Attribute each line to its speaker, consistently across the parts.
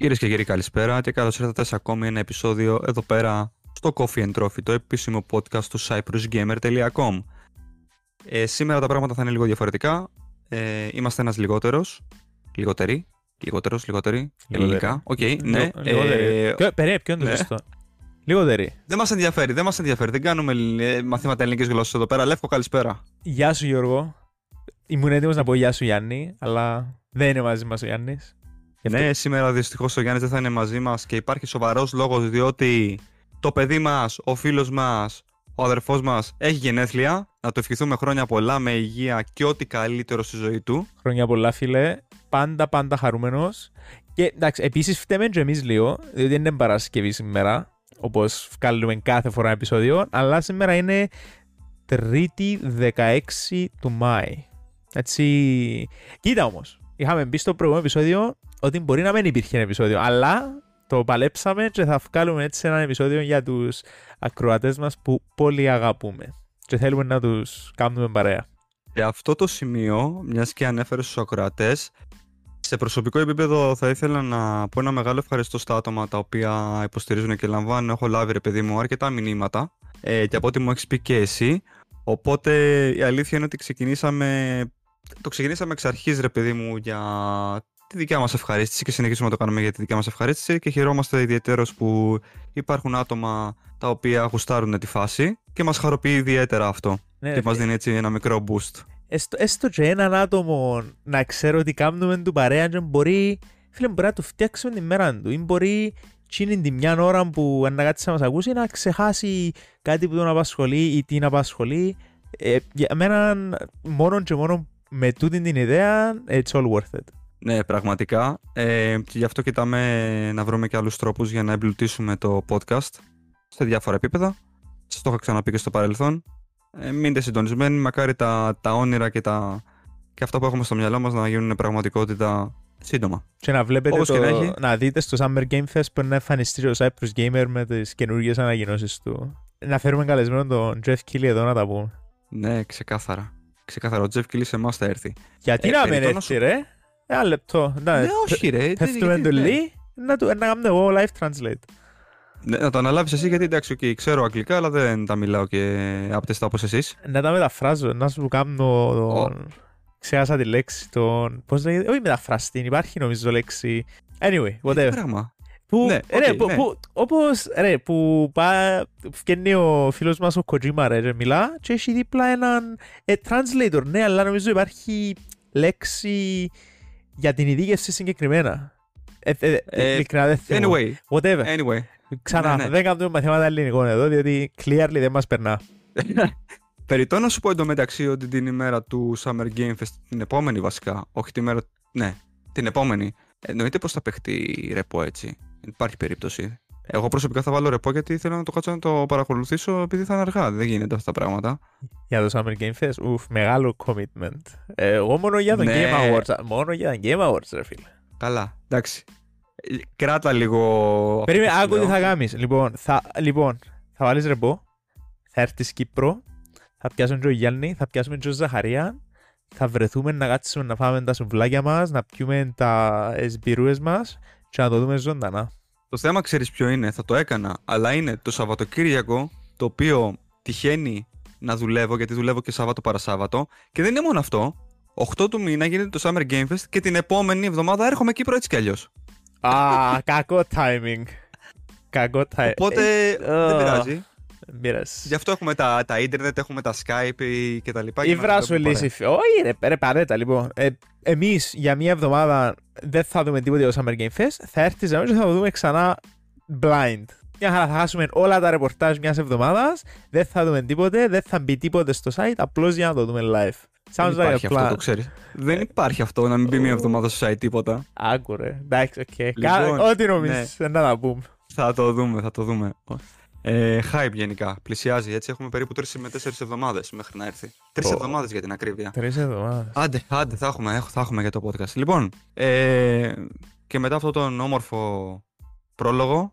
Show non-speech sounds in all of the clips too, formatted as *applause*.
Speaker 1: Κυρίες και κύριοι, καλησπέρα και καλώς ήρθατε σε ακόμη ένα επεισόδιο εδώ πέρα στο Coffee and Trophy, το επίσημο podcast του cyprusgamer.com. Ε, σήμερα τα πράγματα θα είναι λίγο διαφορετικά. Ε, είμαστε ένας λιγότερος. Λιγότεροι. Λιγότερος, λιγότεροι. Ελληνικά. OK, okay, ναι.
Speaker 2: Ε, Περίπου, ποιο είναι το σωστό. Λιγότεροι.
Speaker 1: Δεν μας ενδιαφέρει, δεν μας ενδιαφέρει. Δεν κάνουμε ε, μαθήματα ελληνικής γλώσσας εδώ πέρα. Λεύκο, καλησπέρα.
Speaker 2: Γεια σου, Γιώργο. Ήμουν έτοιμος να πω Γεια σου, Γιάννη, αλλά δεν είναι μαζί μας ο Γιάννης.
Speaker 1: Ναι, σήμερα δυστυχώς ο Γιάννης δεν θα είναι μαζί μας και υπάρχει σοβαρός λόγος διότι το παιδί μας, ο φίλος μας, ο αδερφός μας έχει γενέθλια. Να το ευχηθούμε χρόνια πολλά με υγεία και ό,τι καλύτερο στη ζωή του.
Speaker 2: Χρόνια πολλά, φίλε. Πάντα, πάντα χαρούμενος. Και εντάξει, επίσης φταίμε και εμείς λίγο, διότι δεν είναι Παρασκευή σήμερα, όπως βγάλουμε κάθε φορά επεισόδιο, αλλά σήμερα είναι Τρίτη 16 του Μάη. Έτσι. Κοίτα όμως, είχαμε μπει στο προηγούμενο επεισόδιο ότι μπορεί να μην υπήρχε ένα επεισόδιο, αλλά το παλέψαμε και θα βγάλουμε έτσι ένα επεισόδιο για τους ακροατές μας που πολύ αγαπούμε και θέλουμε να τους κάνουμε παρέα.
Speaker 1: Σε αυτό το σημείο, μιας και ανέφερες στους ακροατές, σε προσωπικό επίπεδο θα ήθελα να πω ένα μεγάλο ευχαριστώ στα άτομα τα οποία υποστηρίζουν και λαμβάνουν. Έχω λάβει ρε παιδί μου αρκετά μηνύματα ε, και από ό,τι μου έχεις πει και εσύ. Οπότε η αλήθεια είναι ότι ξεκινήσαμε το ξεκινήσαμε εξ αρχής ρε παιδί μου για τη δικιά μας ευχαρίστηση και συνεχίσουμε να το κάνουμε για τη δικιά μας ευχαρίστηση και χαιρόμαστε ιδιαίτερως που υπάρχουν άτομα τα οποία γουστάρουν τη φάση και μας χαροποιεί ιδιαίτερα αυτό ναι, και μας δίνει έτσι ένα μικρό boost.
Speaker 2: Έστω, έστω και έναν άτομο να ξέρω ότι κάνουμε του παρέα και μπορεί, φίλε, μπορεί να του φτιάξουμε την μέρα του ή μπορεί τσίνη την μια ώρα που αν να μας ακούσει να ξεχάσει κάτι που τον απασχολεί ή την απασχολεί. Ε, για μένα μόνο και μόνο με τούτη την ιδέα, it's all worth it.
Speaker 1: Ναι, πραγματικά. Ε, και γι' αυτό κοιτάμε να βρούμε και άλλους τρόπους για να εμπλουτίσουμε το podcast σε διάφορα επίπεδα. Σας το είχα ξαναπεί και στο παρελθόν. Ε, μείνετε συντονισμένοι, μακάρι τα, τα όνειρα και, τα, και αυτά που έχουμε στο μυαλό μας να γίνουν πραγματικότητα σύντομα.
Speaker 2: Και να βλέπετε το, να, να, δείτε στο Summer Game Fest που είναι εμφανιστεί ο Cyprus Gamer με τις καινούργιες ανακοινώσεις του. Να φέρουμε καλεσμένο τον Jeff Keighley εδώ να τα πούμε.
Speaker 1: Ναι, ξεκάθαρα. Ξεκάθαρα, ο Jeff Keighley σε εμάς θα έρθει.
Speaker 2: Γιατί ε, να μην έρθει, ρε; Ένα λεπτό.
Speaker 1: Ναι, όχι ρε.
Speaker 2: Πέφτουμε το λί, να κάνουμε εγώ live translate.
Speaker 1: Ναι, να το αναλάβεις εσύ γιατί εντάξει, okay, ξέρω αγγλικά, αλλά δεν τα μιλάω και άπτεστα όπως εσείς.
Speaker 2: Να τα μεταφράζω, να σου κάνω. Τον... Oh. Ξέχασα τη λέξη. Τον... Πώς λέγεται, Όχι μεταφραστή, υπάρχει νομίζω λέξη. Anyway, whatever.
Speaker 1: Πράγμα.
Speaker 2: Που, ναι, okay, ρε, που, ναι. που, όπως, ρε, που πά, βγαίνει ο φίλος μας ο Kojima, ρε, ρε, μιλά και έχει δίπλα έναν ε, translator, ναι, αλλά νομίζω υπάρχει λέξη για την ειδίκευση συγκεκριμένα. Ε, ε, ε, ειλικρινά δεν
Speaker 1: θέλω. Anyway.
Speaker 2: Whatever.
Speaker 1: Anyway.
Speaker 2: Ξανά, ναι, ναι. δεν κάνουμε μαθήματα ελληνικών εδώ, διότι clearly δεν μας περνά. *laughs*
Speaker 1: Περιτώ να σου πω εντωμεταξύ ότι την ημέρα του Summer Game Fest, την επόμενη βασικά, όχι την ημέρα, ναι, την επόμενη, εννοείται πως θα παιχτεί ρεπό έτσι. Υπάρχει περίπτωση. Εγώ προσωπικά θα βάλω ρεπό γιατί θέλω να το κάτσω να το παρακολουθήσω επειδή θα είναι αργά. Δεν γίνεται αυτά τα πράγματα.
Speaker 2: Για το Summer Game Fest, ουφ, μεγάλο commitment. Ε, εγώ μόνο για το ναι. Game Awards. Μόνο για το Game Awards, ρε φίλε.
Speaker 1: Καλά, εντάξει. Κράτα λίγο.
Speaker 2: Περίμενε, άκου τι θα κάνεις. Λοιπόν, θα, λοιπόν, θα βάλεις ρεπό, θα έρθεις Κύπρο, θα πιάσουμε τον Γιάννη, θα πιάσουμε τον Ζαχαρία, θα βρεθούμε να κάτσουμε να φάμε τα σουβλάκια μας, να πιούμε τα εσμπυρούες μας και να το δούμε ζωντανά.
Speaker 1: Το θέμα ξέρεις ποιο είναι, θα το έκανα, αλλά είναι το Σαββατοκύριακο το οποίο τυχαίνει να δουλεύω, γιατί δουλεύω και Σάββατο παρασάββατο. Και δεν είναι μόνο αυτό. 8 του μήνα γίνεται το Summer Game Fest και την επόμενη εβδομάδα έρχομαι Κύπρο έτσι κι αλλιώς.
Speaker 2: Α, κακό timing. Κακό timing.
Speaker 1: Οπότε δεν πειράζει. Πειράζει. Γι' αυτό έχουμε τα, τα ίντερνετ, έχουμε τα Skype και τα λοιπά.
Speaker 2: Η βράσου λύση. Όχι, ρε, ρε παρέτα λοιπόν. Ε, Εμείς για μία εβδομάδα δεν θα δούμε τίποτα για το Summer Game Fest. Θα έρθει η και θα το δούμε ξανά blind. Μια χαρά θα χάσουμε όλα τα ρεπορτάζ μιας εβδομάδας. Δεν θα δούμε τίποτε, δεν θα μπει τίποτε στο site, απλώς για να το δούμε live.
Speaker 1: Sounds δεν υπάρχει αυτό, το ξέρεις. Δεν υπάρχει αυτό να μην μπει μια εβδομάδα στο site τίποτα.
Speaker 2: Άκου ρε. Εντάξει, OK. Okay. Λοιπόν, Ό,τι νομίζεις, ναι. να τα πούμε.
Speaker 1: Θα το δούμε, θα το δούμε. Ε, hype γενικά. Πλησιάζει έτσι. Έχουμε περίπου 3 με 4 εβδομάδες μέχρι να έρθει. Τρεις oh. εβδομάδες για την ακρίβεια.
Speaker 2: Τρεις εβδομάδες.
Speaker 1: Άντε, άντε, θα έχουμε, θα έχουμε για το podcast. Λοιπόν, ε, και μετά αυτόν τον όμορφο πρόλογο,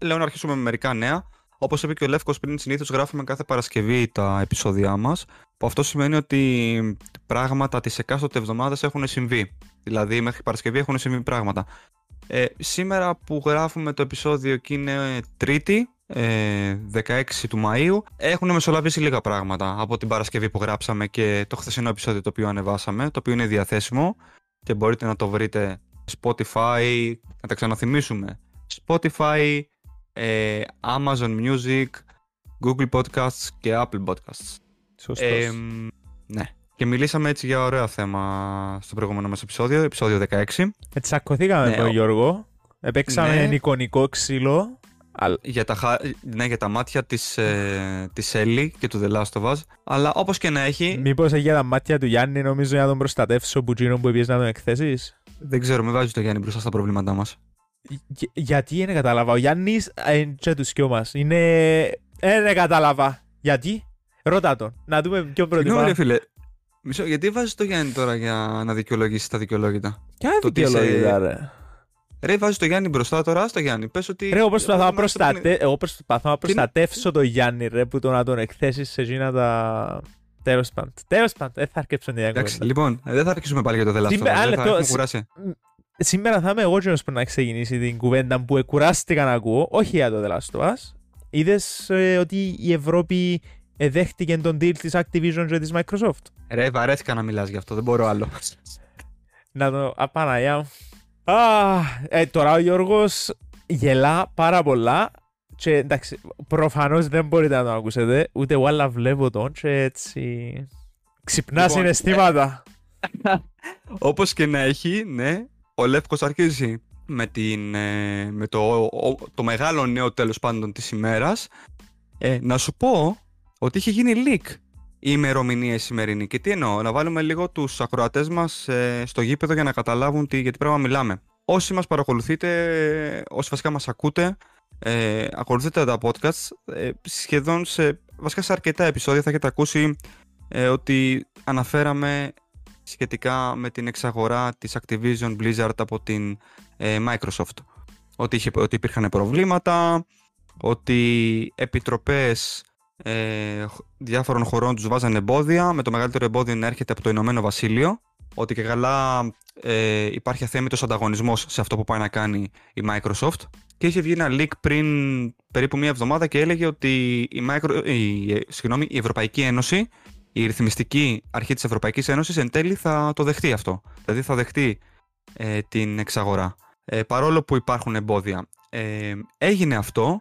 Speaker 1: λέω να αρχίσουμε με μερικά νέα. Όπως είπε και ο Λεύκος πριν, συνήθως γράφουμε κάθε Παρασκευή τα επεισόδια μας. Που αυτό σημαίνει ότι πράγματα τη εκάστοτε εβδομάδα έχουν συμβεί. Δηλαδή, μέχρι Παρασκευή έχουν συμβεί πράγματα. Ε, σήμερα που γράφουμε το επεισόδιο και είναι Τρίτη, ε, 16 του Μαΐου, έχουν μεσολαβήσει λίγα πράγματα από την Παρασκευή που γράψαμε και το χθεσινό επεισόδιο το οποίο ανεβάσαμε, το οποίο είναι διαθέσιμο και μπορείτε να το βρείτε Spotify, να τα ξαναθυμίσουμε, Spotify, ε, Amazon Music, Google Podcasts και Apple Podcasts.
Speaker 2: Σωστός.
Speaker 1: Ε, ναι. Και μιλήσαμε έτσι για ωραίο θέμα στο προηγούμενο μας επεισόδιο, επεισόδιο 16.
Speaker 2: Ε, τσακωθήκαμε
Speaker 1: Ναι,
Speaker 2: με τον
Speaker 1: ο-
Speaker 2: Γιώργο. Επέξαμε
Speaker 1: Ναι.
Speaker 2: εικονικό ξύλο. Αλλά
Speaker 1: Για τα, χα- ναι, για τα μάτια της, ε, της Ellie και του The Last of Us. Αλλά όπως και να έχει,
Speaker 2: μήπως για τα μάτια του Γιάννη νομίζω για να τον προστατεύσω που τζίνο που είπες να τον εκθέσεις;
Speaker 1: δεν ξέρω, μην βάζεις το Γιάννη μπροστά στα προβλήματά μας.
Speaker 2: Γι- γιατί είναι κατάλαβα. Ο Γιάννης ε, είναι και τους σκιό μας. Είναι... Ε, δεν κατάλαβα. Γιατί; Ρώτα τον. Να δούμε ποιο
Speaker 1: Συγγνώμη
Speaker 2: προτιμά.
Speaker 1: ρε φίλε, μισό, γιατί βάζεις το Γιάννη τώρα για να δικαιολογήσεις τα δικαιολόγητα;
Speaker 2: Ποια
Speaker 1: το ότι είσαι-
Speaker 2: δικαιολογία ρε;
Speaker 1: Ρε, βάζεις το Γιάννη μπροστά τώρα, στο Γιάννη. Πες ότι...
Speaker 2: Ρε, εγώ προσπαθώ να,
Speaker 1: Όσο
Speaker 2: προστατε... εγώ προσπαθώ να
Speaker 1: Τι είναι-
Speaker 2: προστατεύσω τον Γιάννη ρε, που το να τον εκθέσεις σε εκείνα τα... Τέλος πάντων. Τέλος πάντων, δεν θα αρκέψω την
Speaker 1: Εντάξει,
Speaker 2: κουβέντα.
Speaker 1: λοιπόν, ε, δεν θα αρχίσουμε πάλι για το The Last of Us.
Speaker 2: Σήμερα-
Speaker 1: δεν
Speaker 2: άλλο
Speaker 1: θα
Speaker 2: το-
Speaker 1: έχουμε
Speaker 2: σ-
Speaker 1: κουράσει.
Speaker 2: Σήμερα θα είμαι εγώ εκείνος που να ξεκινήσει την κουβέντα που εκουράστηκα να ακούω, όχι για το The Last of Us. Είδες ε, ότι η Ευρώπη εδέχτηκε τον deal της Activision και της Microsoft;
Speaker 1: Ρε, βαρέθηκα να μιλάς γι' αυτό, δεν μπορώ άλλο.
Speaker 2: Να το... Απαναγιά μου. Α, ε, τώρα ο Γιώργος γελά πάρα πολλά και εντάξει, προφανώς δεν μπορείτε να το ακούσετε, ούτε εγώ αλλά βλέπω τον και έτσι ξυπνά
Speaker 1: Λοιπόν,
Speaker 2: συναισθήματα.
Speaker 1: Όπως και να έχει, ναι, ο Λεύκος αρχίζει με, την, ε, με το, ο- το μεγάλο νέο τέλος πάντων της ημέρας. Ε, να σου πω ότι είχε γίνει leak η ημερομηνία η σημερινή. Και τι εννοώ, να βάλουμε λίγο τους ακροατές μας ε, στο γήπεδο για να καταλάβουν τι, για τι πράγμα μιλάμε. Όσοι μας παρακολουθείτε, ε, όσοι βασικά μας ακούτε, ε, ακολουθείτε τα podcasts, ε, σχεδόν σε, βασικά σε αρκετά επεισόδια θα έχετε ακούσει ε, ότι αναφέραμε σχετικά με την εξαγορά της Activision Blizzard από την ε, Microsoft. Ότι, είχε, ότι υπήρχαν προβλήματα, ότι επιτροπές ε, χ- διάφορων χωρών τους βάζανε εμπόδια, με το μεγαλύτερο εμπόδιο να έρχεται από το Ηνωμένο Βασίλειο, ότι και καλά ε, υπάρχει αθέμητος ανταγωνισμός σε αυτό που πάει να κάνει η Microsoft. Και είχε βγει ένα leak πριν περίπου μία εβδομάδα και έλεγε ότι η, Micro, η, ε, συγγνώμη, η Ευρωπαϊκή Ένωση η ρυθμιστική αρχή της Ευρωπαϊκής Ένωσης εν τέλει θα το δεχτεί αυτό. Δηλαδή θα δεχτεί ε, την εξαγορά. Ε, παρόλο που υπάρχουν εμπόδια. Ε, έγινε αυτό.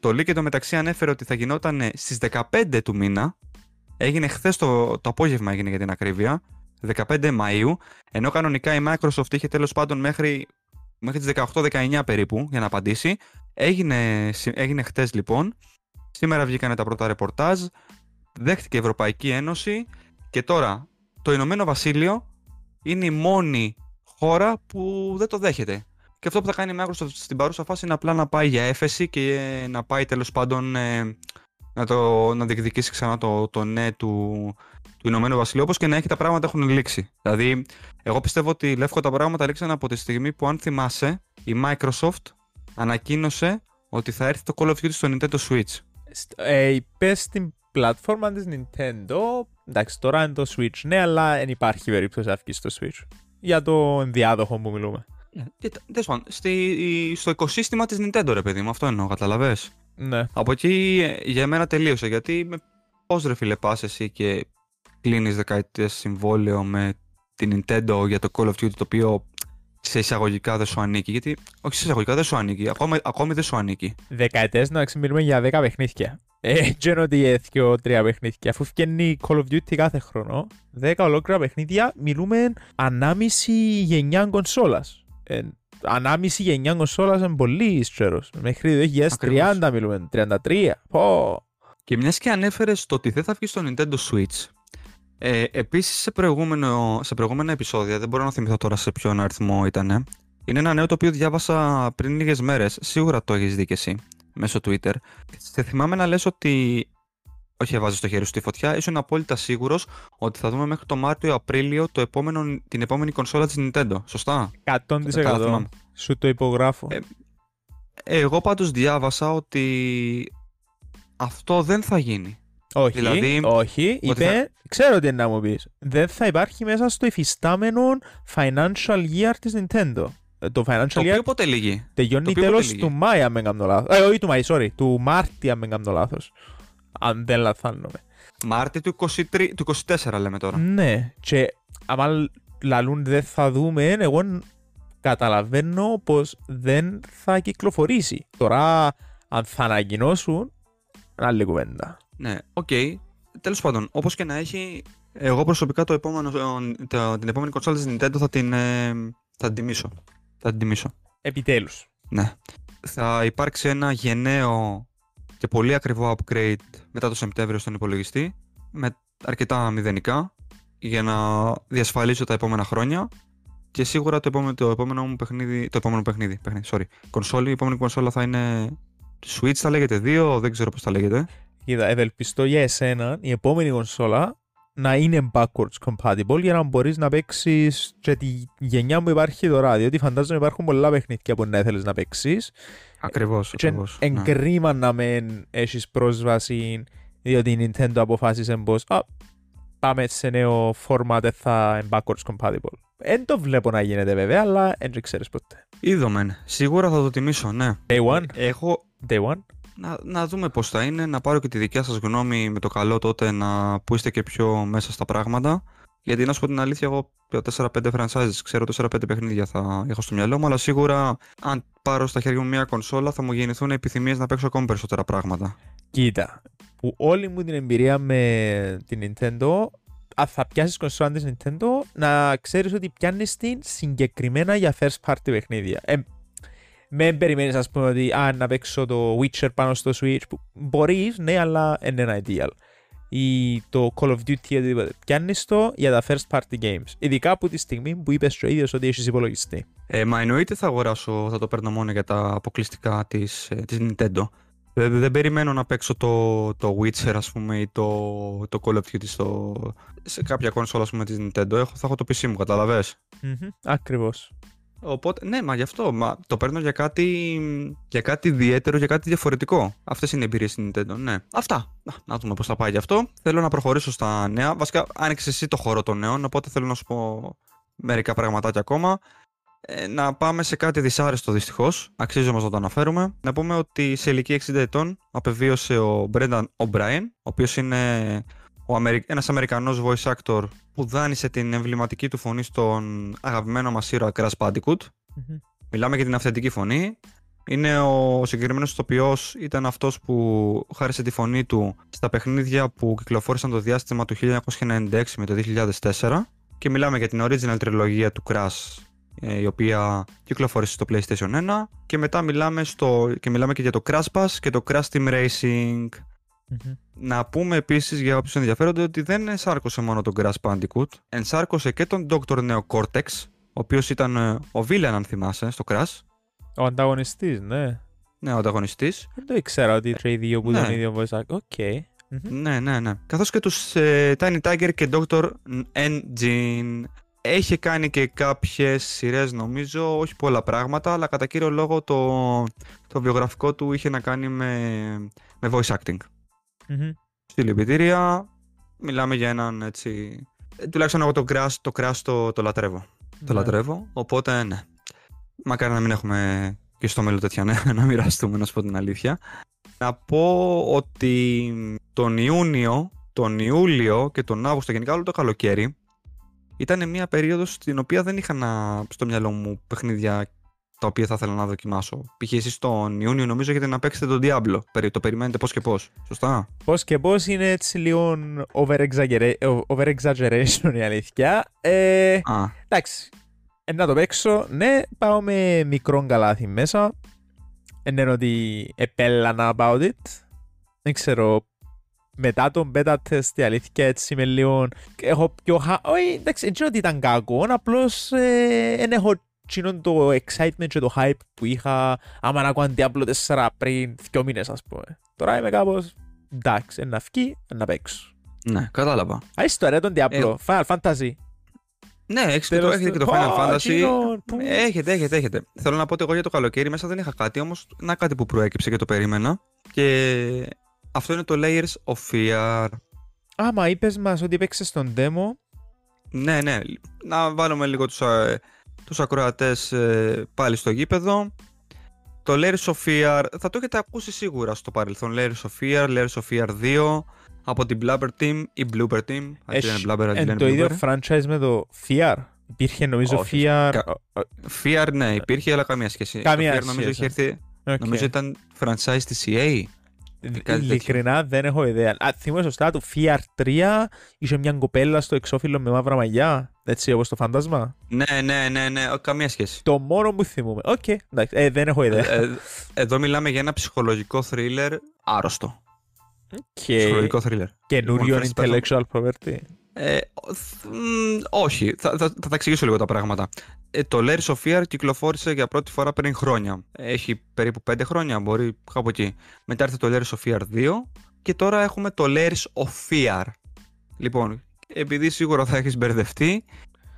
Speaker 1: Το leak μεταξύ ανέφερε ότι θα γινόταν στις 15 του μήνα. Έγινε χθες το, το απόγευμα έγινε για την ακρίβεια. 15 Μαΐου. Ενώ κανονικά η Microsoft είχε τέλος πάντων μέχρι, μέχρι τις 18-19 περίπου για να απαντήσει. Έγινε, συ- έγινε χθες λοιπόν. Σήμερα βγήκαν τα πρώτα ρεπορτάζ δέχτηκε η Ευρωπαϊκή Ένωση και τώρα το Ηνωμένο Βασίλειο είναι η μόνη χώρα που δεν το δέχεται. Και αυτό που θα κάνει η Microsoft στην παρούσα φάση είναι απλά να πάει για έφεση και να πάει τέλος πάντων ε, να, το, να διεκδικήσει ξανά το, το ναι του, του Ηνωμένου Βασιλείου όπως και να έχει τα πράγματα έχουν λήξει. Δηλαδή, εγώ πιστεύω ότι Λεύκο τα πράγματα λήξαν από τη στιγμή που αν θυμάσαι η Microsoft ανακοίνωσε ότι θα έρθει το Call of Duty στο Nintendo Switch.
Speaker 2: Στ- Ε, είπες στην πλατφόρμα της Nintendo, εντάξει τώρα είναι το Switch, ναι, αλλά δεν υπάρχει περίπτωση να βγει στο Switch. Για το ενδιάδοχο που μιλούμε.
Speaker 1: Και τα- τέλος πάντων, στη, στο οικοσύστημα της Nintendo ρε παιδί μου, αυτό εννοώ, καταλαβες;
Speaker 2: Ναι.
Speaker 1: Από εκεί ε, για μένα τελείωσε, γιατί με πώς ρε φίλε πας εσύ και κλείνεις δεκαετίες συμβόλαιο με την Nintendo για το Call of Duty το οποίο σε εισαγωγικά δεν σου ανήκει, γιατί όχι σε εισαγωγικά δεν σου ανήκει, ακόμη, ακόμη δεν σου ανήκει.
Speaker 2: Δεκαετές να μιλούμε για 10 παιχνίδια. Ε, και είναι ότι έθικε τρία παιχνίδια. Αφού φτιάχνει Call of Duty κάθε χρόνο, 10 ολόκληρα παιχνίδια, μιλούμε ανάμιση γενιά κονσόλας. Ε, ανάμιση γενιά κονσόλας είναι πολύ ίστερος. Μέχρι το 2030 μιλούμε, 33. Πω.
Speaker 1: Και μιας και ανέφερες το ότι δεν θα βγει στο Nintendo Switch. Ε, Επίσης σε, προηγούμενο, σε προηγούμενα επεισόδια, δεν μπορώ να θυμηθώ τώρα σε ποιον αριθμό ήταν. Είναι ένα νέο το οποίο διάβασα πριν λίγες μέρες. Σίγουρα το έχεις δει και εσύ μέσω Twitter. Σε θυμάμαι να λες ότι. Όχι, έβαζε το χέρι σου στη φωτιά. Ήσουν απόλυτα σίγουρος ότι θα δούμε μέχρι το Μάρτιο-Απρίλιο το επόμενο, την επόμενη κονσόλα της Nintendo. Σωστά;
Speaker 2: 100%
Speaker 1: Καλά θυμάμαι.
Speaker 2: σου το υπογράφω.
Speaker 1: Ε, Εγώ πάντως διάβασα ότι αυτό δεν θα γίνει.
Speaker 2: όχι,
Speaker 1: δηλαδή,
Speaker 2: όχι. Είπε,
Speaker 1: θα-
Speaker 2: ξέρω τι είναι να μου πεις. Δεν θα υπάρχει μέσα στο υφιστάμενο financial year της Nintendo. Ε, Το financial
Speaker 1: Το
Speaker 2: year
Speaker 1: οποίο πότε λύγει.
Speaker 2: τελειώνει
Speaker 1: το οποίο
Speaker 2: τέλος
Speaker 1: πότε λύγει;
Speaker 2: του Μάη, αν δεν κάνω λάθος. Ε, όχι του Μάη, sorry, του Μάρτη, αν δεν κάνω λάθος. Αν δεν λαθάνομαι.
Speaker 1: Μάρτι του, 23, του 24 λέμε τώρα.
Speaker 2: Ναι, και άμα λαλούν δεν θα δούμε, εγώ καταλαβαίνω πως δεν θα κυκλοφορήσει. Τώρα, αν θα ανακοινώσουν, άλλη κουβέντα.
Speaker 1: Ναι, οκ. Τέλος πάντων, όπως και να έχει, εγώ προσωπικά το επόμενο, το, την επόμενη κονσόλα της Nintendo θα την, ε, θα την τιμήσω. Θα την τιμήσω.
Speaker 2: Επιτέλους.
Speaker 1: Ναι. Θα υπάρξει ένα γενναίο και πολύ ακριβό upgrade μετά το Σεπτέμβριο στον υπολογιστή με αρκετά μηδενικά για να διασφαλίσω τα επόμενα χρόνια και σίγουρα το επόμενο, το επόμενο μου παιχνίδι, το επόμενο παιχνίδι, παιχνίδι, sorry, κονσόλη, η επόμενη κονσόλα θα είναι Switch θα λέγεται 2, δεν ξέρω πώς θα λέγεται.
Speaker 2: Κοίτα, ευελπιστώ για εσένα η επόμενη κονσόλα να είναι backwards compatible για να μπορείς να παίξεις και τη γενιά που υπάρχει τώρα. Διότι φαντάζομαι υπάρχουν πολλά παιχνίδια που να ήθελες να παίξεις.
Speaker 1: Ακριβώς,
Speaker 2: Και
Speaker 1: ακριβώς. ναι.
Speaker 2: εγκρίμα να μεν έχεις πρόσβαση διότι η Nintendo αποφάσισε πως α, πάμε σε νέο format δεν θα είναι backwards compatible. Δεν το βλέπω να γίνεται βέβαια, αλλά δεν ξέρεις ποτέ.
Speaker 1: Είδομεν. Σίγουρα θα το τιμήσω, ναι.
Speaker 2: Day one,
Speaker 1: Έχω
Speaker 2: day one;
Speaker 1: να, να δούμε πώς θα είναι, να πάρω και τη δικιά σας γνώμη με το καλό τότε να που είστε και πιο μέσα στα πράγματα. Γιατί να σου πω την αλήθεια, εγώ για 4-5 franchises ξέρω 4-5 παιχνίδια θα έχω στο μυαλό μου, αλλά σίγουρα αν πάρω στα χέρια μου μια κονσόλα θα μου γεννηθούν επιθυμίες να παίξω ακόμη περισσότερα πράγματα.
Speaker 2: Κοίτα, που όλη μου την εμπειρία με την Nintendo, αν θα πιάσεις κονσόλα της Nintendo, να ξέρεις ότι πιάνεις την συγκεκριμένα για first party παιχνίδια. Ε, με περιμένεις ας πούμε ότι α, να παίξω το Witcher πάνω στο Switch, που μπορείς, ναι, αλλά δεν είναι ideal. Ή το Call of Duty ή οτιδήποτε. Πιάνεις το για τα first party games. Ειδικά από τη στιγμή που είπες και ο ίδιος ότι έχεις υπολογιστή.
Speaker 1: Ε, μα εννοείται θα αγοράσω, θα το παίρνω μόνο για τα αποκλειστικά της, ε, της Nintendo. Δεν, δεν περιμένω να παίξω το, το Witcher ας πούμε ή το, το Call of Duty στο, σε κάποια κονσόλα ας πούμε της Nintendo. Έχω, θα έχω το PC μου, καταλαβες;
Speaker 2: Μμμ, Ακριβώς.
Speaker 1: Οπότε, ναι, μα γι' αυτό. Μα το παίρνω για κάτι, για κάτι ιδιαίτερο, για κάτι διαφορετικό. Αυτές είναι οι εμπειρίες στην Nintendo. Ναι. Αυτά. Να, να δούμε πώς θα πάει γι' αυτό. Θέλω να προχωρήσω στα νέα. Βασικά, άνοιξες εσύ το χώρο των νέων, οπότε θέλω να σου πω μερικά πραγματάκια ακόμα. Ε, να πάμε σε κάτι δυσάρεστο δυστυχώς. Αξίζει όμως να το αναφέρουμε. Να πούμε ότι σε ηλικία 60 ετών απεβίωσε ο Brendan O'Brien, ο οποίος είναι ο Αμερι... ένας Αμερικανός voice actor που δάνεισε την εμβληματική του φωνή στον αγαπημένο μας ήρωα Crash Bandicoot.
Speaker 2: Μμμ.
Speaker 1: Μιλάμε για την αυθεντική φωνή. Είναι ο συγκεκριμένος ηθοποιός, ήταν αυτός που χάρισε τη φωνή του στα παιχνίδια που κυκλοφόρησαν το διάστημα του 1996 με το 2004 και μιλάμε για την original τριλογία του Crash ε, η οποία κυκλοφόρησε στο PlayStation 1 και μετά μιλάμε, στο, και μιλάμε και για το Crash Pass και το Crash Team Racing
Speaker 2: Μμμ.
Speaker 1: να πούμε επίσης για όποιους ενδιαφέρονται ότι δεν ενσάρκωσε μόνο τον Crash Bandicoot, ενσάρκωσε και τον Dr. Neo Cortex, ο οποίος ήταν ε, ο Villain, αν θυμάσαι, στο Crash.
Speaker 2: Ο ανταγωνιστής, ναι.
Speaker 1: Ναι, ο ανταγωνιστής.
Speaker 2: Δεν το ήξερα ότι και οι δύο που
Speaker 1: Ναι.
Speaker 2: ήταν ίδιο voice actor. OK. Μμμ.
Speaker 1: Ναι, ναι, ναι. Καθώς και τους ε, Tiny Tiger και Dr. N. Gin. Έχει κάνει και κάποιες σειρές νομίζω, όχι πολλά πράγματα, αλλά κατά κύριο λόγο το, το βιογραφικό του είχε να κάνει με, με voice acting.
Speaker 2: Μμμ.
Speaker 1: Συλληπιτήρια. Μιλάμε για έναν έτσι. ε, Τουλάχιστον εγώ το Crash το, crash το, το λατρεύω. Το
Speaker 2: Ναι.
Speaker 1: λατρεύω. Οπότε ναι. Μακάρι να μην έχουμε και στο μέλλον τέτοια νέα *laughs* να μοιραστούμε, να σου πω την αλήθεια. Να πω ότι τον Ιούνιο, τον Ιούλιο και τον Αύγουστο, γενικά όλο το καλοκαίρι, ήταν μια περίοδος στην οποία δεν είχα να, στο μυαλό μου παιχνίδια τα οποία θα ήθελα να δοκιμάσω. Π.χ. εσείς τον Ιούνιο νομίζω έχετε να παίξετε τον Diablo. Περί- Το περιμένετε πώς και πώς. Σωστά.
Speaker 2: Πώς και πώς είναι έτσι λίγο over-exaggerate- over-exaggeration η αλήθεια. Ε,
Speaker 1: Α,
Speaker 2: εντάξει. Ε, να το παίξω. Ναι, πάω με μικρό καλάθι μέσα. Δεν είναι ότι επέλανα about it. Δεν ξέρω. Μετά τον beta test η αλήθεια έτσι με λίγο... Έχω πιο... χα- Όχι, εντάξει, δεν ξέρω ότι ήταν κακό. Απλώς ε, δεν έχω τσινόν το excitement και το hype που είχα άμα να ακούω Diablo 4 πριν δύο μήνες ας πούμε. Τώρα είμαι κάπως εντάξει, να φκεί, να παίξω.
Speaker 1: ναι, κατάλαβα.
Speaker 2: Α, ιστορία τον Diablo,
Speaker 1: Ε,
Speaker 2: Final Fantasy.
Speaker 1: Ναι, έχετε, και το,
Speaker 2: Τέλος
Speaker 1: έχετε και
Speaker 2: του-
Speaker 1: το Final
Speaker 2: Πω,
Speaker 1: Fantasy.
Speaker 2: εκείνο που-
Speaker 1: Έχετε, έχετε, έχετε. Θέλω να πω ότι εγώ για το καλοκαίρι μέσα δεν είχα κάτι, όμως να κάτι που προέκυψε και το περίμενα. Και αυτό είναι το Layers of Fear.
Speaker 2: Άμα είπες μας ότι έπαιξες τον demo,
Speaker 1: Ναι, ναι. Να βάλουμε λίγο τους, ε, τους ακροατές ε, πάλι στο γήπεδο. Το Layers of Fear θα το έχετε ακούσει σίγουρα στο παρελθόν. Layers of Fear, Layers of Fear 2 από την Blubber Team ή Bloober Team.
Speaker 2: Έχει-
Speaker 1: είναι Blubber, αντί
Speaker 2: Εν
Speaker 1: λένε
Speaker 2: το ίδιο
Speaker 1: Bloober.
Speaker 2: franchise με το Fear. Υπήρχε νομίζω
Speaker 1: Όχι,
Speaker 2: Fear.
Speaker 1: κα- Fear ναι, υπήρχε, αλλά καμία σχέση.
Speaker 2: Καμία
Speaker 1: το Fear νομίζω
Speaker 2: σχέση.
Speaker 1: είχε έρθει.
Speaker 2: Οκ.
Speaker 1: Νομίζω ήταν franchise της EA. Κάτι τέτοιο.
Speaker 2: Ειλικρινά δεν έχω ιδέα. Α, θυμάμαι σωστά το Fear 3 είχε μια κοπέλα στο εξώφυλλο με μαύρα μαλλιά. Έτσι όπως το φάντασμα.
Speaker 1: Ναι, ναι, ναι, ναι, ο- καμία σχέση.
Speaker 2: Το μόνο που θυμούμαι. Οκ, εντάξει, ε, δεν έχω ιδέα.
Speaker 1: Ε, εδώ μιλάμε για ένα ψυχολογικό thriller άρρωστο.
Speaker 2: Και
Speaker 1: Ψυχολογικό thriller.
Speaker 2: καινούριο
Speaker 1: Λοιπόν, first person.
Speaker 2: intellectual property.
Speaker 1: Ε, ο- θ- μ, όχι, θα, θα, θα τα εξηγήσω λίγο τα πράγματα. Ε, το Layers of Fear κυκλοφόρησε για πρώτη φορά πριν χρόνια. Έχει περίπου 5 χρόνια, μπορεί κάπου εκεί. Μετά ήρθε το Layers of Fear 2 και τώρα έχουμε το Layers of Fear. Λοιπόν, επειδή σίγουρα θα έχεις μπερδευτεί,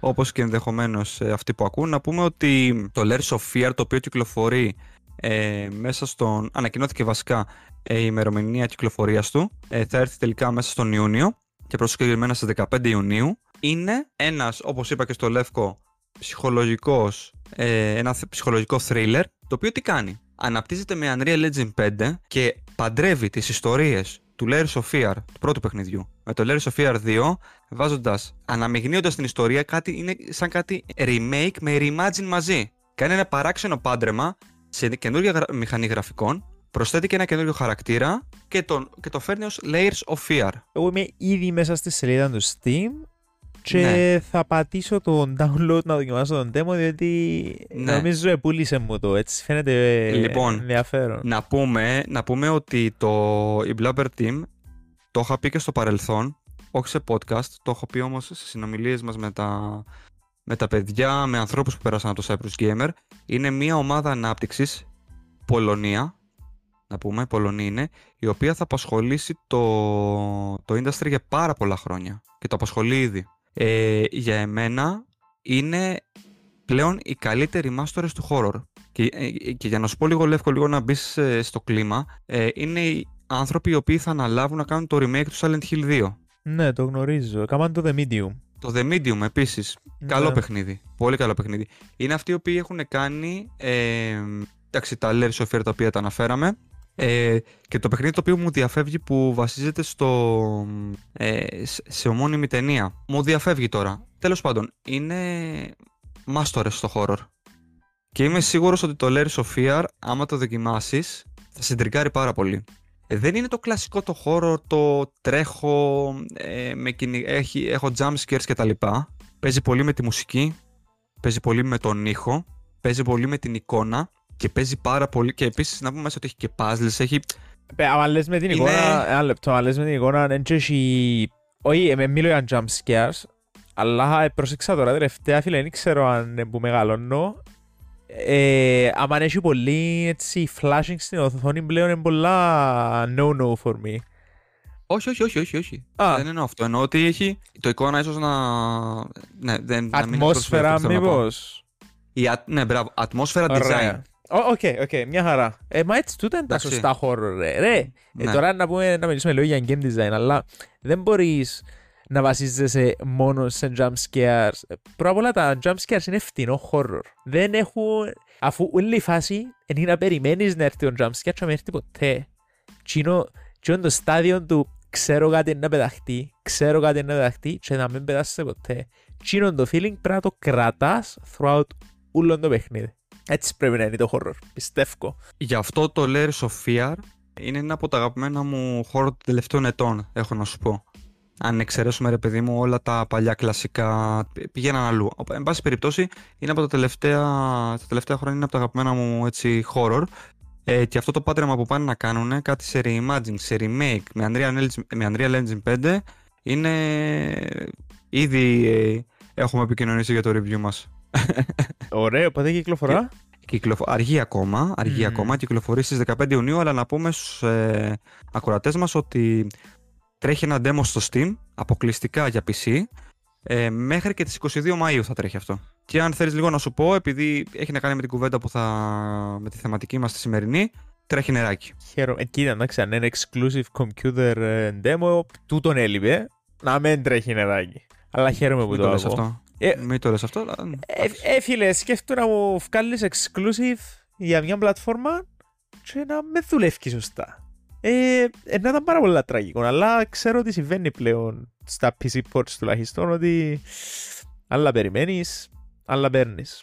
Speaker 1: όπως και ενδεχομένως ε, αυτοί που ακούν, να πούμε ότι το Layers of Fear το οποίο κυκλοφορεί ε, μέσα στον... ανακοινώθηκε βασικά ε, η ημερομηνία κυκλοφορίας του, ε, θα έρθει τελικά μέσα στον Ιούνιο και προς συγκεκριμένα στις 15 Ιουνίου, είναι ένας, όπως είπα και στο Λεύκο, ψυχολογικός, ε, ένα θ- ψυχολογικό thriller, το οποίο τι κάνει; Αναπτύσσεται με Unreal Engine 5 και παντρεύει τις ιστορίες του Layers of Fear, του πρώτου παιχνιδιού, με το Layers of Fear 2, βάζοντας, αναμειγνύοντας την ιστορία, κάτι, είναι σαν κάτι remake με reimagine μαζί. Κάνει ένα παράξενο πάντρεμα σε καινούργια γρα- μηχανή γραφικών, προσθέτει και ένα καινούριο χαρακτήρα και, τον, και το φέρνει ως Layers of Fear.
Speaker 2: Εγώ είμαι ήδη μέσα στη σελίδα του Steam και
Speaker 1: Ναι.
Speaker 2: θα πατήσω το download να δοκιμάσω τον demo διότι
Speaker 1: Ναι.
Speaker 2: νομίζω επούλησε μου το έτσι φαίνεται
Speaker 1: Λοιπόν,
Speaker 2: ενδιαφέρον.
Speaker 1: Να πούμε, να πούμε ότι το, η Blubber Team το είχα πει και στο παρελθόν, όχι σε podcast, το έχω πει όμως σε συνομιλίες μας με τα, με τα παιδιά, με ανθρώπους που πέρασαν από το Cyprus Gamer. Είναι μια ομάδα ανάπτυξης, Πολωνία, να πούμε, Πολωνία είναι, η οποία θα απασχολήσει το, το industry για πάρα πολλά χρόνια και το απασχολεί ήδη. Ε, για εμένα είναι πλέον οι καλύτεροι μάστορες του horror. Και, ε, και για να σου πω λίγο Λεύκο, λίγο να μπεις στο κλίμα, ε, είναι οι άνθρωποι οι οποίοι θα αναλάβουν να κάνουν το remake του Silent Hill 2.
Speaker 2: Ναι, το γνωρίζω. Κάμαν το The Medium.
Speaker 1: Το The Medium επίσης, καλό
Speaker 2: Ναι.
Speaker 1: παιχνίδι, πολύ καλό παιχνίδι. Είναι αυτοί οι οποίοι έχουν κάνει, ε, εντάξει τα Layers of Fear τα οποία τα αναφέραμε, ε, και το παιχνίδι το οποίο μου διαφεύγει που βασίζεται στο, ε, σε- σε ομώνυμη ταινία. Μου διαφεύγει τώρα. Τέλος πάντων, είναι μάστορες στο horror. Και είμαι σίγουρος ότι το Layers of Fear, άμα το δοκιμάσεις, θα συντρικάρει πάρα πολύ. Ε, δεν είναι το κλασικό το horror, το τρέχω, ε, με κυνη... έχει, έχω jump scares και τα λοιπά. Παίζει πολύ με τη μουσική, παίζει πολύ με τον ήχο, παίζει πολύ με την εικόνα και παίζει πάρα πολύ και επίσης να πούμε μέσα ότι έχει και puzzles, έχει...
Speaker 2: Πε, άμα λες με την
Speaker 1: Είναι-
Speaker 2: εικόνα, ένα λεπτό, άμα λες με την εικόνα, δεν έχει... Όχι, ε, εν μιλώ για jump scares, αλλά ε, πρόσεξα τώρα τελευταία φίλε, δεν ξέρω αν ε, που μεγαλώνω. Ε, άμα έχει πολύ έτσι flashing στην οθόνη πλέον είναι πολλά no-no for me.
Speaker 1: Όχι, όχι, όχι, όχι, όχι.
Speaker 2: Α.
Speaker 1: Δεν εννοώ αυτό. Εννοώ ότι έχει το εικόνα ίσως να... Ναι, δεν, να μην
Speaker 2: Ατμόσφαιρα
Speaker 1: αυτό θέλω να πω.
Speaker 2: μήπως.
Speaker 1: Η α... Ναι, μπράβο. Ατμόσφαιρα design.
Speaker 2: Ωραία. Ω, OK, OK, μια χαρά. Ε, μα έτσι τούτα είναι τα
Speaker 1: Εντάξει.
Speaker 2: σωστά horror, ρε. ρε. Ε,
Speaker 1: Ναι.
Speaker 2: τώρα να, πούμε, να μιλήσουμε λίγο για game design, αλλά δεν μπορείς να βασίζεσαι μόνο σε jump scares. Ε, Πρώτα απ' όλα τα jump scares είναι φτηνό horror. Δεν έχουν... Αφού όλη η φάση είναι να περιμένεις να έρθει ο jump scare και να μην έρθει ποτέ. Τσίνο, τσίνο το στάδιο του ξέρω κάτι είναι να πεταχτεί, ξέρω κάτι είναι να πεταχτεί και να μην πετάσσεται ποτέ. Τσίνο το feeling πρέπει να το κρατάς throughout όλο το παιχνίδι. Έτσι πρέπει να είναι το horror, πιστεύω.
Speaker 1: Γι' αυτό το Layers of Fear είναι ένα από τα αγαπημένα μου horror των τελευταίων ετών, έχω να σου πω. Αν εξαιρέσουμε ρε παιδί μου όλα τα παλιά κλασικά πηγαίναν αλλού. Οπ- Εν πάση περιπτώσει είναι από τα τελευταία, τα τελευταία χρόνια είναι από τα αγαπημένα μου έτσι horror ε, και αυτό το πάτρεμα που πάνε να κάνουν κάτι σε reimagine, σε remake με Unreal Engine, με Unreal Engine 5 είναι ήδη ε, έχουμε επικοινωνήσει για το review μας.
Speaker 2: Ωραίο, πότε κυκλοφορά.
Speaker 1: Κυκλοφο... Αργεί ακόμα, αργεί
Speaker 2: Μμμ.
Speaker 1: ακόμα, κυκλοφορεί στις 15 Ιουνίου, αλλά να πούμε στους ε, ακροατές μας ότι τρέχει ένα demo στο Steam, αποκλειστικά για PC, ε, μέχρι και τις 22 Μαΐου θα τρέχει αυτό. Και αν θέλεις λίγο να σου πω, επειδή έχει να κάνει με την κουβέντα που θα... με τη θεματική μας τη σημερινή, τρέχει νεράκι.
Speaker 2: Χαίρομαι. Ε, κοίτα, εντάξει, αν είναι exclusive computer ε, demo, τούτον έλειπε. Να μην τρέχει νεράκι. Αλλά χαίρομαι που
Speaker 1: Μην
Speaker 2: το
Speaker 1: το λες
Speaker 2: ακούω.
Speaker 1: αυτό.
Speaker 2: Ε,
Speaker 1: Μην το λες αυτό, αλλά...
Speaker 2: Ε, ε, φίλε, σκέφτομαι να μου βγάλεις exclusive για μια πλατφόρμα και να με δουλεύει σωστά. Ε, ε, να ήταν πάρα πολύ τραγικό, αλλά ξέρω ότι συμβαίνει πλέον στα PC ports τουλάχιστον ότι άλλα περιμένεις, άλλα παίρνεις.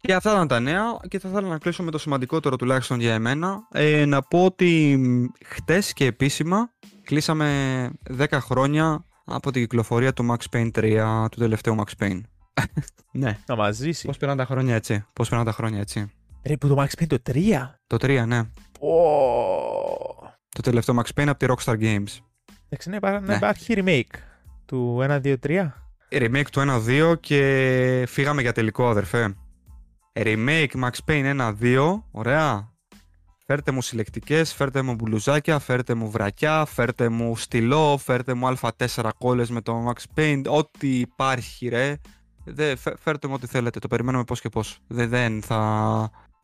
Speaker 1: Και αυτά ήταν τα νέα και θα ήθελα να κλείσω με το σημαντικότερο τουλάχιστον για εμένα. Ε, να πω ότι μ, χτες και επίσημα κλείσαμε 10 χρόνια από την κυκλοφορία του Max Payne 3, του τελευταίου Max Payne. *laughs* ναι.
Speaker 2: Να μας ζήσει.
Speaker 1: Πώς πέραν τα χρόνια έτσι. Πώς πέραν τα χρόνια έτσι.
Speaker 2: Ρε, που το Max Payne το 3.
Speaker 1: Το 3, ναι.
Speaker 2: Ω.
Speaker 1: Το τελευταίο Max Payne από τη Rockstar Games.
Speaker 2: Εντάξει, να υπά- να
Speaker 1: Ναι.
Speaker 2: υπάρχει remake του 1, 2, 3.
Speaker 1: Remake του 1-2 και φύγαμε για τελικό αδερφέ. Remake Max Payne 1-2, ωραία. Φέρτε μου συλλεκτικές, φέρτε μου μπουλουζάκια, φέρτε μου βρακιά, φέρτε μου στυλό, φέρτε μου α4 κόλλες με το Max Payne, ό,τι υπάρχει ρε. Δε, φε- φέρτε μου ό,τι θέλετε, το περιμένουμε πώς και πώς. Δε, δεν θα...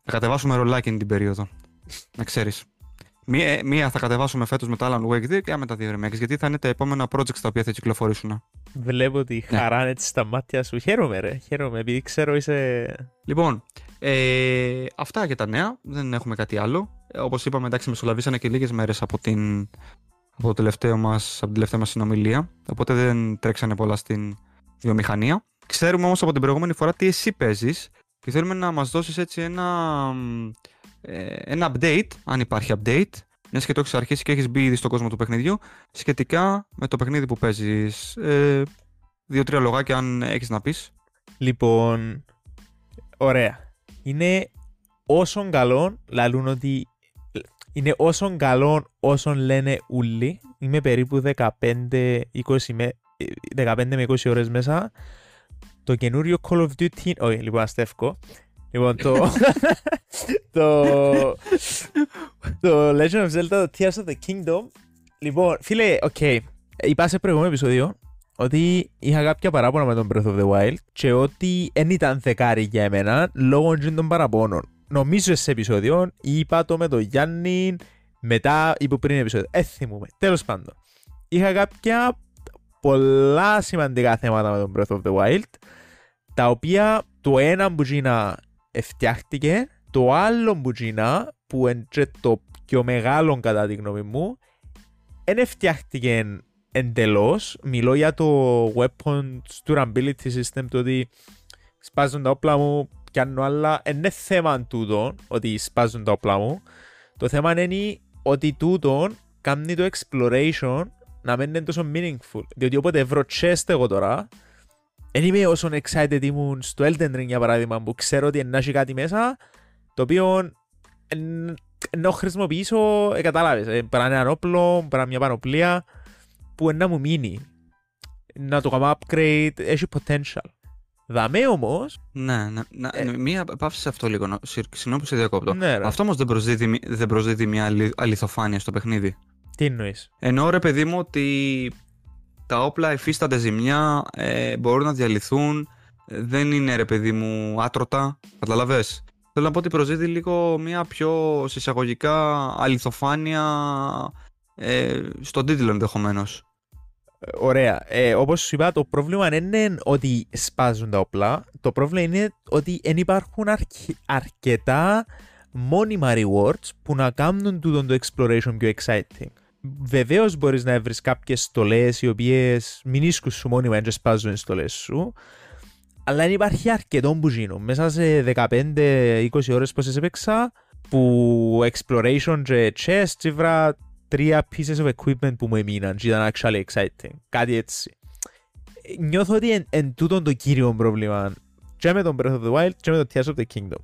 Speaker 1: θα κατεβάσουμε ρολάκι την περίοδο, να ξέρεις. Μία, μία θα κατεβάσουμε φέτος με το Alan Wake 2 και με τα δύο remakes, γιατί θα είναι τα επόμενα projects τα οποία θα κυκλοφορήσουν.
Speaker 2: Βλέπω ότι
Speaker 1: Ναι.
Speaker 2: χαρά έτσι στα μάτια σου. Χαίρομαι, ρε. Χαίρομαι, επειδή ξέρω είσαι.
Speaker 1: Λοιπόν, ε, αυτά για τα νέα. Δεν έχουμε κάτι άλλο. Ε, Όπως είπαμε, εντάξει, μεσολαβήσανε και λίγες μέρες από, την, από, το τελευταίο μας, από την τελευταία μας συνομιλία. Οπότε δεν τρέξανε πολλά στην βιομηχανία. Ξέρουμε όμως από την προηγούμενη φορά τι εσύ παίζεις και θέλουμε να μας δώσεις έτσι ένα, μ, ε, ένα update, αν υπάρχει update. Μιας και το έχεις αρχίσει και έχεις μπει ήδη στον κόσμο του παιχνιδιού, σχετικά με το παιχνίδι που παίζεις. Ε, Δύο-τρία λογάκια, αν έχεις να πεις.
Speaker 2: Λοιπόν, ωραία. Είναι όσο καλό, λαλούν ότι είναι όσο καλό όσον λένε ούλοι. Είμαι περίπου 15, 20 με, 15 με 20 ώρες μέσα. Το καινούριο Call of Duty... Όχι, λοιπόν, αστεύκω. Λοιπόν, το... *laughs* το... το Legend of Zelda, το Tears of the Kingdom. Λοιπόν, φίλε, οκ. Είπα σε προηγούμενο επεισόδιο ότι είχα κάποια παράπονα με τον Breath of the Wild και ότι δεν ήταν δεκάρι για εμένα λόγω των παραπώνων. Νομίζω σε επεισόδιο είπα το με τον Γιάννη μετά ή που πριν επεισόδιο. Ε, θυμούμαι. Τέλος πάντων. Είχα κάποια πολλά σημαντικά θέματα με τον Breath of the Wild τα οποία το ένα που γίνα φτιάχτηκε το άλλο που γίνα που είναι και το πιο μεγάλο κατά τη γνώμη μου δεν φτιάχτηκε εντελώς. Μιλώ για το Weapons Durability System, το ότι σπάζουν τα όπλα μου, πιάνω άλλα. Είναι θέμα τούτο ότι σπάζουν τα όπλα μου. Το θέμα είναι ότι τούτο κάνει το exploration να μην είναι τόσο meaningful. Διότι όποτε βρω chest εγώ τώρα, δεν είμαι όσο excited ήμουν στο Elden Ring για παράδειγμα που ξέρω ότι να έχει κάτι μέσα το οποίο εν- ενώ χρησιμοποιήσω, ε, κατάλαβες, ε, πρέπει να είναι ένα όπλο, πρέπει να είναι μια πανοπλία που να μου μείνει. Να το κάνω upgrade, έχει potential. Δαμέ όμως,
Speaker 1: Ναι, ναι, ναι,
Speaker 2: Ε.
Speaker 1: ναι, μία παύση σε αυτό λίγο. να- συγ- Συγγνώμη που σε διακόπτω.
Speaker 2: ναι ρε,
Speaker 1: Αυτό όμως δεν προσδίδει, μη- δεν προσδίδει μια αλη- αληθοφάνεια στο παιχνίδι.
Speaker 2: Τι εννοείς;
Speaker 1: Εννοώ ρε παιδί μου ότι τα όπλα υφίστανται ζημιά, ε, μπορούν να διαλυθούν, ε, δεν είναι ρε παιδί μου άτρωτα. Καταλαβες; Θέλω να πω ότι προσδίδει λίγο μια πιο συσσαγωγικά αληθοφάνεια ε, στον τίτλο ενδεχομένως.
Speaker 2: Ε, Ωραία. Ε, Όπως σου είπα, το πρόβλημα δεν είναι ότι σπάζουν τα όπλα. Το πρόβλημα είναι ότι δεν υπάρχουν αρκε- αρκετά μόνιμα rewards που να κάνουν τούτο το exploration πιο exciting. Βεβαίως μπορείς να βρεις κάποιες στολές οι οποίες μην ίσκουν σου μόνιμα και σπάζουν οι στολές σου. Αλλά δεν υπάρχει αρκετό που γίνουν. Μέσα σε 15-20 ώρες που σε έπαιξα, που exploration και chest, βρά τρία pieces of equipment που μου έμειναν και ήταν actually exciting. Κάτι έτσι. Νιώθω ότι εν, εν τούτον το κύριο πρόβλημα και με τον Breath of the Wild και με το Tears of the Kingdom.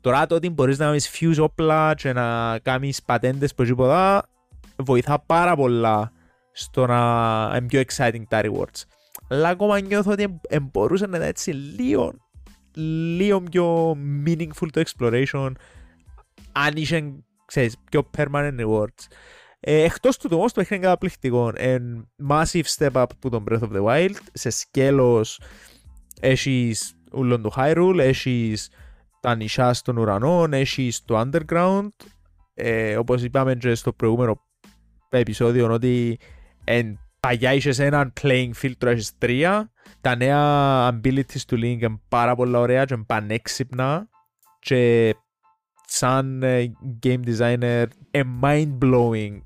Speaker 2: Τώρα το ότι μπορείς να κάνεις fuse όπλα και να κάνεις πατέντες που τίποτα βοηθά πάρα πολλά στο να είναι πιο exciting τα rewards. Αλλά ακόμα νιώθω ότι εμ- εμ μπορούσε να είναι έτσι λίγο, λίγο πιο meaningful το exploration αν είχε, ξέρεις, πιο permanent rewards. Ε, εκτός του το όμως το παιχνίδι είναι καταπληκτικό. Εν massive step up που τον Breath of the Wild. Σε σκέλος έχεις ούλον το Hyrule, έχεις τα νησιά στον ουρανό, έχεις το underground. Ε, όπως είπαμε και στο προηγούμενο επεισόδιο ότι εν Παγιά είχες έναν playing field, τώρα έχεις τρία. Τα νέα abilities του Link είναι πάρα πολλά ωραία και είναι πανέξυπνα. Και σαν ε, game designer, είναι mind-blowing.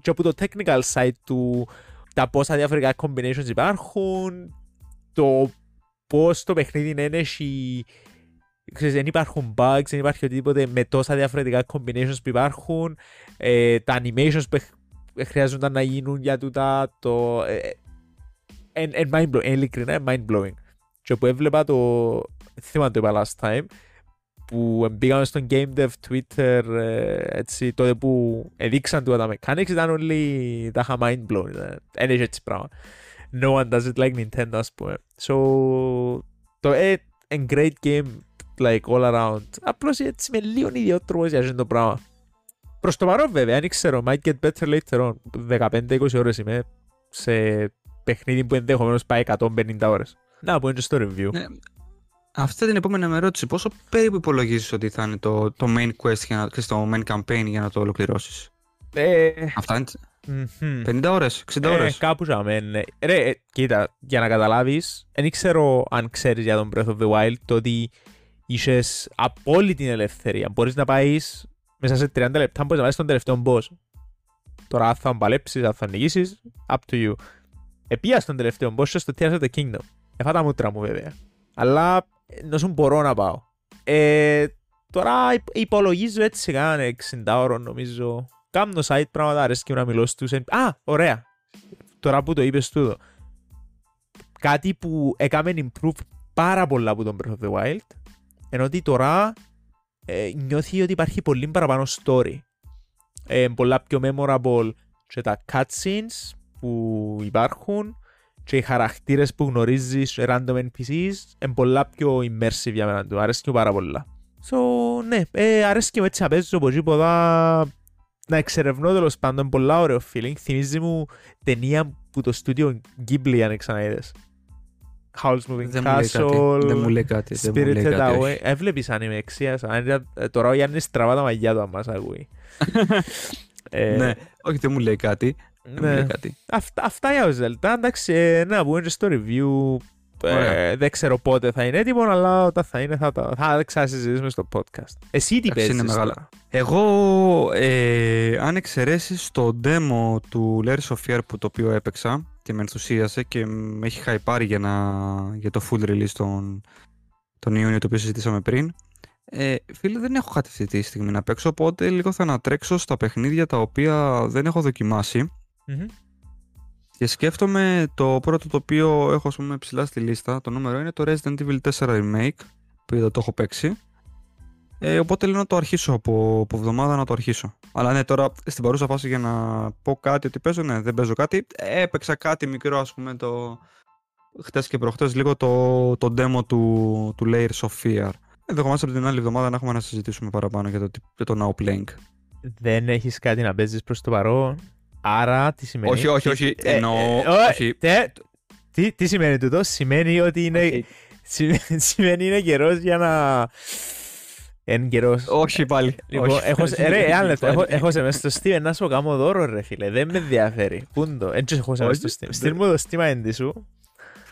Speaker 2: Και από το technical side του, τα πόσα διαφορετικά combinations υπάρχουν, το πώς το παιχνίδι είναι έχει ξέρεις, δεν υπάρχουν bugs, δεν υπάρχει οτιδήποτε με τόσα διαφορετικά combinations που υπάρχουν, ε, τα animations που χρειάζονταν να γίνουν για τούτα, το... Εν ε, mind blowing, ειλικρινά mind blowing. Και που έβλεπα το, θυμάμαι το είπα last time, που μπήκαμε στο Game Dev Twitter ε, έτσι, τότε που έδειξαν του τα mechanics ήταν όλοι τα είχα mind blown. Δεν έχει έτσι πράγμα. No one does it like Nintendo ας πούμε. So, το ε, a great game like all around. Απλώς έτσι με λίγο ιδιό τρόπο για το πράγμα. Προς το παρόν βέβαια, δεν ξέρω, might get better later on. 15-20 ώρες είμαι σε παιχνίδι που ενδεχομένως πάει 150 ώρες. Να πω είναι στο review.
Speaker 1: Ναι, αυτή την επόμενη με ερώτηση. Πόσο περίπου υπολογίζεις ότι θα είναι το, το main quest για να, και στο main campaign για να το ολοκληρώσεις;
Speaker 2: Ε,
Speaker 1: Αυτά είναι
Speaker 2: mm-hmm.
Speaker 1: 50 ώρες, 60 ώρες.
Speaker 2: Ε, κάπου ζάμε. Ναι. Ρε, ε, κοίτα, για να καταλάβεις, δεν ξέρω αν ξέρεις για τον Breath of the Wild το ότι είσαι απόλυτη ελευθερία. Μπορείς να πάεις μέσα σε 30 λεπτά, μπορείς να πάει στον τελευταίο boss. Τώρα, αν θα παλέψεις, αν θα νικήσεις, up to you. Επία στον τελευταίο boss στο Tears of the Kingdom. Εφά τα μούτρα μου, βέβαια. Αλλά να σου μπορώ να πάω. Ε, τώρα υπολογίζω έτσι σε κάνα 60 ώρο νομίζω. Κάμνω site πράγματα αρέσκει να μιλώ στους. Α, ωραία. Τώρα που το είπες τούτο. Κάτι που έκαμε improve πάρα πολλά από τον Breath of the Wild ενώ ότι τώρα ε, νιώθει ότι υπάρχει πολύ παραπάνω story. Ε, πολλά πιο memorable και τα cutscenes που υπάρχουν και οι χαρακτήρες που γνωρίζεις random NPCs είναι πολλά πιο immersive για μένα του. Αρέσκει πάρα πολλά. So, ναι, ε, αρέσκει μου έτσι να παίζω από εκεί να εξερευνώ τέλος πάντων πολλά ωραίο feeling. Θυμίζει μου ταινία που το στούντιο Ghibli αν ξαναείδες. Howl's Moving
Speaker 1: Δεν
Speaker 2: Castle,
Speaker 1: δεν μου λέει κάτι. Δεν μου λέει
Speaker 2: Spirited
Speaker 1: κάτι,
Speaker 2: Away.
Speaker 1: όχι.
Speaker 2: Έβλεπες ανιμεξία. Τώρα ο Γιάννης τραβά τα μαγιά του αν μας ακούει. Ε,
Speaker 1: Ναι, όχι, δεν μου λέει κάτι. Δεν μου
Speaker 2: ναι.
Speaker 1: λέει κάτι.
Speaker 2: Αυτά, αυτά για ο Zelda. Εντάξει, ε, να πούμε και στο review. Ε,
Speaker 1: Ωραία.
Speaker 2: δεν ξέρω πότε θα είναι έτοιμο, αλλά όταν θα είναι θα τα θα ξανασυζητήσουμε στο podcast. Εσύ τι
Speaker 1: Εντάξει,
Speaker 2: παίζεις
Speaker 1: είναι μεγάλα.
Speaker 2: τώρα;
Speaker 1: Εγώ, ε, αν εξαιρέσεις το demo του Layers of Fear που το οποίο έπαιξα και με ενθουσίασε και με έχει χαϊπάρει για, να, για το full release τον, τον Ιούνιο το οποίο συζητήσαμε πριν, ε, φίλε δεν έχω κάτι αυτή τη στιγμή να παίξω οπότε λίγο θα ανατρέξω στα παιχνίδια τα οποία δεν έχω δοκιμάσει
Speaker 2: Μμμ.
Speaker 1: και σκέφτομαι το πρώτο το οποίο έχω ας πούμε ψηλά στη λίστα, το νούμερο είναι το Resident Evil 4 Remake που είδα το έχω παίξει. Ε, οπότε λέω να το αρχίσω από, από εβδομάδα να το αρχίσω. Αλλά ναι, τώρα στην παρούσα φάση για να πω κάτι ότι παίζω, ναι, δεν παίζω κάτι. Ε, έπαιξα κάτι μικρό, ας πούμε, το χτες και προχτές, λίγο το, το demo του, του Layers of Fear. Ενδεχομένως από την άλλη εβδομάδα να έχουμε να συζητήσουμε παραπάνω για το, τι- για το Now Playing.
Speaker 2: Δεν έχεις κάτι να παίζεις προς το παρόν. Άρα τι σημαίνει.
Speaker 1: Όχι, όχι,
Speaker 2: τι-
Speaker 1: όχι,
Speaker 2: ε,
Speaker 1: εννοώ,
Speaker 2: ε,
Speaker 1: όχι.
Speaker 2: τε- τι, τι σημαίνει τούτο, σημαίνει ότι είναι,
Speaker 1: Όχι. *laughs*
Speaker 2: σημαίνει, σημαίνει είναι καιρός για να... Εν καιρός.
Speaker 1: Όχι πάλι.
Speaker 2: Λοιπόν,
Speaker 1: όχι.
Speaker 2: έχω, σε- *laughs* ρε, ένα λεπτό, έχω,
Speaker 1: Πάλι.
Speaker 2: έχω σε μέσα στο Steam να σου κάνω δώρο ρε φίλε, δεν με ενδιαφέρει. Πού είναι το, έτσι έχω σε μέσα στο
Speaker 1: Όχι,
Speaker 2: Steam.
Speaker 1: δεν-
Speaker 2: Στείλ μου το Steam έντι σου.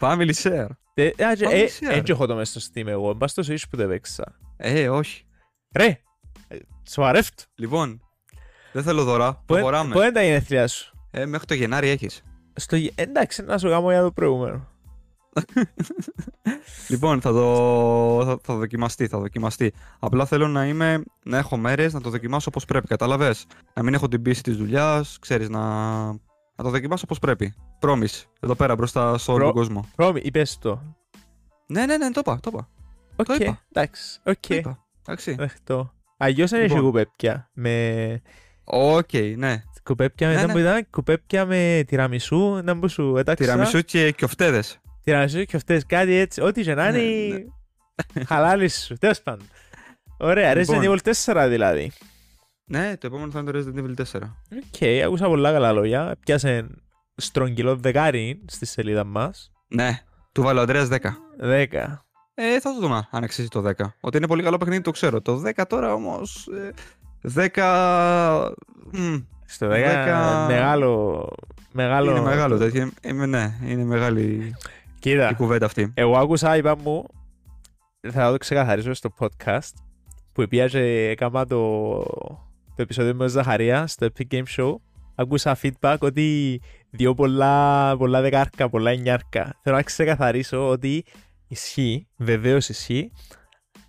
Speaker 1: Family share.
Speaker 2: Ε, α, και-
Speaker 1: Πάμε
Speaker 2: ε,
Speaker 1: share.
Speaker 2: Έτσι έχω το μέσα στο Steam εγώ, μπας στο Switch που το έπαιξα.
Speaker 1: Ε, όχι.
Speaker 2: Ρε, ε, σοβαρεύτω.
Speaker 1: Λοιπόν, δεν θέλω δωρά.
Speaker 2: Πού είναι-
Speaker 1: Προχωράμε.
Speaker 2: Πού είναι τα γενέθλιά σου;
Speaker 1: Ε, μέχρι το Γενάρη έχεις.
Speaker 2: Στο, γε- εντάξει, να σου κάνω για το προηγούμενο.
Speaker 1: Λοιπόν, θα, το, θα, θα δοκιμαστεί, θα δοκιμαστεί. Απλά θέλω να είμαι, να έχω μέρες να το δοκιμάσω όπως πρέπει, κατάλαβες; Να μην έχω την πίεση της δουλειάς, ξέρεις, να, να το δοκιμάσω όπως πρέπει. Promise, εδώ πέρα μπροστά σε όλο
Speaker 2: Προ-
Speaker 1: τον κόσμο.
Speaker 2: Πρόμη, είπες το.
Speaker 1: Ναι, ναι, ναι, το είπα, το είπα.
Speaker 2: Οκ,
Speaker 1: είπα.
Speaker 2: εντάξει, οκ.
Speaker 1: Το είπα. Εντάξει.
Speaker 2: Δεχτώ. Αλλιώς δεν έχει
Speaker 1: Λοιπόν.
Speaker 2: κουπέπια. Με...
Speaker 1: Οκ, ναι.
Speaker 2: Κουπέπια με,
Speaker 1: Ναι,
Speaker 2: ήταν
Speaker 1: ναι.
Speaker 2: που ήταν κουπέπια με τιραμισού, ήταν που σου έταξα.
Speaker 1: Τιραμισού και κιοφτέδες.
Speaker 2: Τιραμισού και αυτές κάτι έτσι, ό,τι και να
Speaker 1: Ναι,
Speaker 2: είναι χαλάλι σου, τέλος πάντων. Ωραία,
Speaker 1: Λοιπόν.
Speaker 2: Resident Evil 4 δηλαδή.
Speaker 1: Ναι, το επόμενο θα είναι το Resident Evil 4.
Speaker 2: Οκ, άκουσα πολλά καλά λόγια. Πιάσε στρογγυλό δεκάρι στη σελίδα μας.
Speaker 1: Ναι, του βάλω Αντρέας 10.
Speaker 2: 10.
Speaker 1: Ε, θα το δούμε αν αξίζει το 10. Ότι είναι πολύ καλό παιχνίδι το ξέρω. Το 10 τώρα όμως... Ε, 10... μμ,
Speaker 2: Στο 10
Speaker 1: Δέκα.
Speaker 2: μεγάλο, Μεγάλο.
Speaker 1: Είναι μεγάλο τέτοιο. Είμαι, ναι, είναι μεγάλη η
Speaker 2: Κοίτα,
Speaker 1: κουβέντα αυτή.
Speaker 2: εγώ άκουσα, είπα μου, θα το ξεκαθαρίσω στο podcast, που επίαζε έκανα το, το επεισόδιο με τον Ζαχαρία στο Epic Game Show. Άκουσα feedback ότι δύο πολλά, πολλά δεκάρκα, πολλά εννιάρκα. Θέλω να ξεκαθαρίσω ότι ισχύει, βεβαίως ισχύει,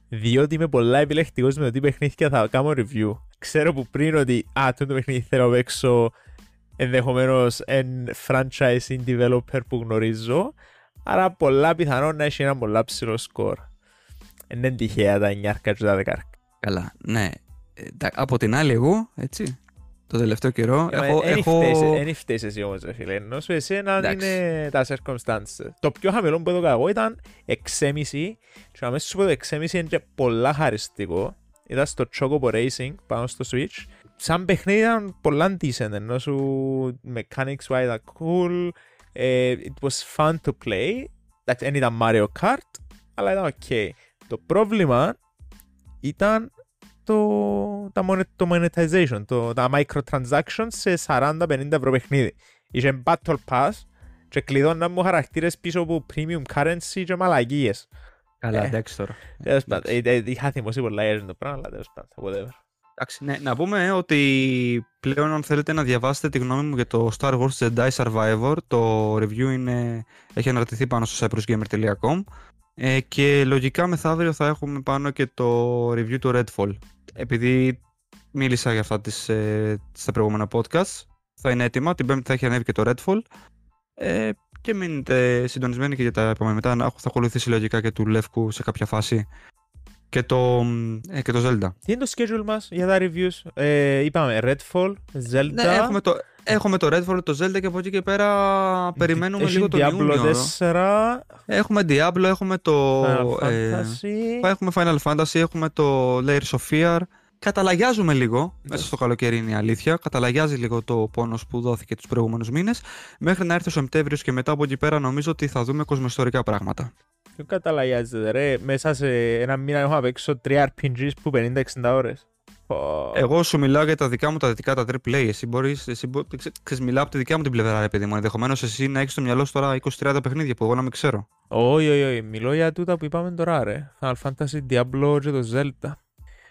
Speaker 2: διότι είμαι πολλά επιλεκτικός με το τι παιχνίδια θα κάνω review. Ξέρω που πριν ότι, α, αυτό το παιχνίδι θέλω να παίξω ενδεχομένως εν franchise developer που γνωρίζω, άρα πολλά πιθανόν να έχει ένα πολλά ψηλό σκορ. Δεν είναι τυχαία τα 9 και τα 10.
Speaker 1: Καλά, ναι. Ε, τα- από την άλλη, εγώ, έτσι, το τελευταίο καιρό, έχω,
Speaker 2: Δεν
Speaker 1: έχω...
Speaker 2: φταίεις εσύ όμως, ρε φίλε. Ενώ σου εσένα
Speaker 1: Εντάξει.
Speaker 2: είναι τα circumstances. Το πιο χαμηλό που έδωκα εγώ ήταν 6,5 και αμέσως σου πω το 6,5 είναι και πολλά χαριστικό. Ήταν στο Chocobo Racing πάνω στο Switch. Σαν παιχνίδι ήταν πολλά decent, ενώ σου mechanics wise ήταν cool. Ε, it was fun to play. Εντάξει, δεν ήταν Mario Kart, αλλά ήταν ok. Το πρόβλημα ήταν το, τα monet- το monetization, το, τα microtransactions σε 40-50 ευρώ παιχνίδι. Είχε Battle Pass και κλειδώναν μου χαρακτήρες πίσω από premium currency και μαλαγίες.
Speaker 1: Καλά,
Speaker 2: Ε.
Speaker 1: εντάξει τώρα.
Speaker 2: Τέλος πάντων, ε, ε, είχα θυμώσει πολλά για το πράγμα, αλλά τέλος πάντων, whatever.
Speaker 1: Εντάξει, ναι, να πούμε ότι πλέον αν θέλετε να διαβάσετε τη γνώμη μου για το Star Wars Jedi Survivor, το review είναι, έχει αναρτηθεί πάνω στο cyprusgamer.com ε, και λογικά μεθαύριο θα έχουμε πάνω και το review του Redfall. Επειδή μίλησα για αυτά τις, ε, στα προηγούμενα podcasts, θα είναι έτοιμα, την πέμπτη θα έχει ανέβει και το Redfall ε, και μείνετε συντονισμένοι και για τα επόμενα. Μετά να- θα ακολουθήσει λογικά και του Λεύκου σε κάποια φάση και το, ε, και το Zelda.
Speaker 2: Τι είναι το schedule μας για τα reviews; Ε, είπαμε Redfall, Zelda.
Speaker 1: Ναι, έχουμε το, έχουμε το Redfall, το Zelda και από εκεί και πέρα περιμένουμε
Speaker 2: έχει
Speaker 1: λίγο τον
Speaker 2: Diablo
Speaker 1: Ιούνιο.
Speaker 2: 4,
Speaker 1: Έχουμε Diablo, έχουμε το...
Speaker 2: Final
Speaker 1: ε,
Speaker 2: Fantasy.
Speaker 1: έχουμε Final Fantasy, έχουμε το Layers of Fear. Καταλαγιάζουμε λίγο μέσα στο καλοκαίρι είναι η αλήθεια. Καταλαγιάζει λίγο το πόνος που δόθηκε τους προηγούμενους μήνες. Μέχρι να έρθει ο Σεπτέμβριος και μετά από εκεί πέρα νομίζω ότι θα δούμε κοσμοϊστορικά πράγματα.
Speaker 2: Ποιο καταλαγιάζεται ρε, μέσα σε ένα μήνα έχω να παίξω 3 RPGs που 50-60 ώρες. Πω.
Speaker 1: Εγώ σου μιλάω για τα δικά μου τα δυτικά τα AAA. Εσύ μπορείς. Εσύ μπο- ξέ- ξέρεις, μιλάω από τη δικιά μου την πλευρά, ρε παιδί μου. Ενδεχομένως εσύ να έχεις στο μυαλό σου τώρα 20-30 παιχνίδια που εγώ να μην ξέρω.
Speaker 2: Όχι, όχι, όχι. Μιλώ για τούτα που είπαμε τώρα, ρε. Final Fantasy, Diablo και το Zelda.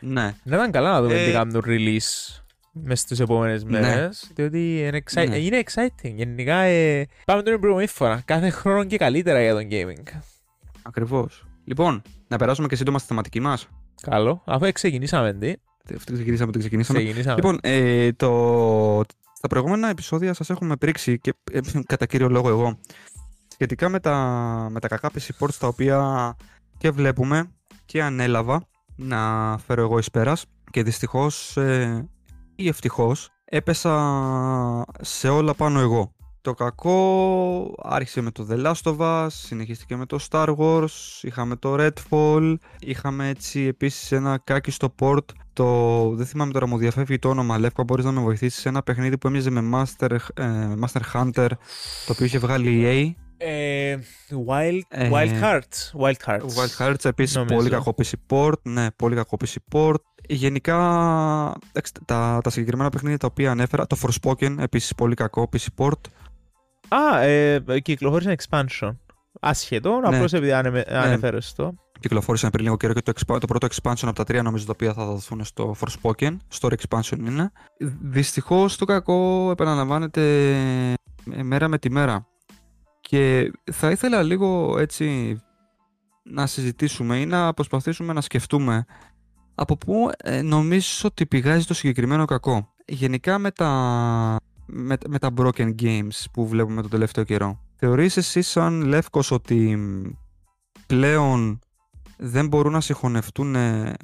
Speaker 1: Ναι.
Speaker 2: Να ήταν καλά να δούμε
Speaker 1: Ε,
Speaker 2: τι κάνουν release μες στις επόμενες
Speaker 1: Ναι.
Speaker 2: μέρες, διότι είναι, excite-
Speaker 1: Ναι.
Speaker 2: είναι exciting. Γενικά, ε, πάμε την προηγούμενη φορά. Κάθε χρόνο και καλύτερα για τον gaming.
Speaker 1: Ακριβώς. Λοιπόν, να περάσουμε και σύντομα στη θεματική μας.
Speaker 2: Καλό. Αφού ξεκινήσαμε, τι.
Speaker 1: Αυτό ξεκινήσαμε, το ξεκινήσαμε.
Speaker 2: Ξεκινήσαμε.
Speaker 1: Λοιπόν, ε, το... στα προηγούμενα επεισόδια σας έχουμε πρίξει και ε, κατά κύριο λόγο εγώ σχετικά με τα, με τα κακά PC ports τα οποία και βλέπουμε και ανέλαβα να φέρω εγώ εις πέρας και δυστυχώς ε, ή ευτυχώς έπεσα σε όλα πάνω εγώ. Το κακό άρχισε με το The Last of Us, συνεχίστηκε με το Star Wars, είχαμε το Redfall, είχαμε έτσι επίσης ένα κάκιστο port, το, δεν θυμάμαι τώρα μου διαφεύγει το όνομα, Λεύκο μπορείς να με βοηθήσεις σε ένα παιχνίδι που έμοιαζε με Master, ε, Master Hunter, το οποίο είχε βγάλει η EA.
Speaker 2: Ε, wild,
Speaker 1: Ε,
Speaker 2: wild Hearts. Wild Hearts.
Speaker 1: Wild Hearts επίσης
Speaker 2: Νομίζω.
Speaker 1: πολύ κακό PC port, ναι, πολύ κακό PC port. Γενικά, εντάξει, τα, τα συγκεκριμένα παιχνίδια τα οποία ανέφερα, το Forspoken επίσης πολύ κακό PC port.
Speaker 2: Α, ε, κυκλοφόρησε expansion. Άσχετο,
Speaker 1: Ναι.
Speaker 2: απλώς επειδή ανε, ανέφερες το.
Speaker 1: Κυκλοφόρησαν πριν λίγο καιρό και το, expa- το πρώτο expansion από τα τρία νομίζω τα οποία θα δοθούν στο Forspoken. Story expansion είναι. Δυστυχώς το κακό επαναλαμβάνεται ε, μέρα με τη μέρα. Και θα ήθελα λίγο έτσι να συζητήσουμε ή να προσπαθήσουμε να σκεφτούμε από πού ε, νομίζεις ότι πηγάζει το συγκεκριμένο κακό. Γενικά με τα, με, με τα broken games που βλέπουμε τον τελευταίο καιρό. Θεωρείς εσύ σαν Λεύκος ότι πλέον δεν μπορούν να συγχωνευτούν ε,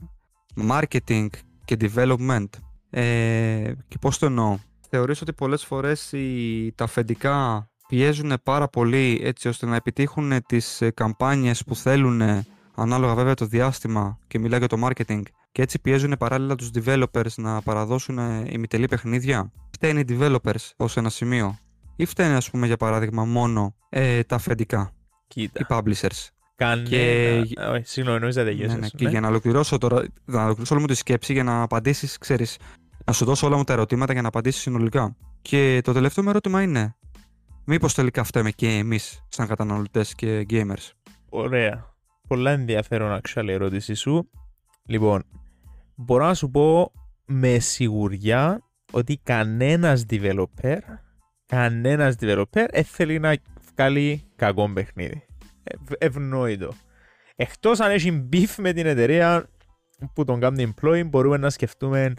Speaker 1: marketing και development; Ε, και πώς το εννοώ; Θεωρείς ότι πολλές φορές οι, τα αφεντικά πιέζουν πάρα πολύ έτσι ώστε να επιτύχουν τις ε, καμπάνιες που θέλουν ε, ανάλογα βέβαια το διάστημα και μιλάω για το marketing και έτσι πιέζουν παράλληλα τους developers να παραδώσουν ε, ημιτελή παιχνίδια. Φταίνουν οι developers ως ένα σημείο ή φταίνουν ας πούμε για παράδειγμα μόνο ε, τα αφεντικά,
Speaker 2: Κοίτα.
Speaker 1: οι publishers.
Speaker 2: Κάνε...
Speaker 1: Και-
Speaker 2: Α, όχι, Συγγνώμη, νόμιζα να
Speaker 1: Ναι,
Speaker 2: τελειώσεις.
Speaker 1: ναι. Και για να ολοκληρώσω τώρα, να ολοκληρώσω όλη μου τη σκέψη για να απαντήσεις, ξέρεις, να σου δώσω όλα μου τα ερωτήματα για να απαντήσεις συνολικά. Και το τελευταίο μου ερώτημα είναι, Μήπως τελικά φταίμε και εμείς σαν καταναλωτές και gamers;
Speaker 2: Ωραία. Πολλά ενδιαφέρον actually η ερώτησή σου. Λοιπόν, μπορώ να σου πω με σιγουριά ότι κανένας developer κανένας developer δεν θέλει να βγάλει κακό παιχνίδι. Ευ, ευνόητο. Εκτός αν έχει beef με την εταιρεία που τον κάνει employee μπορούμε να σκεφτούμε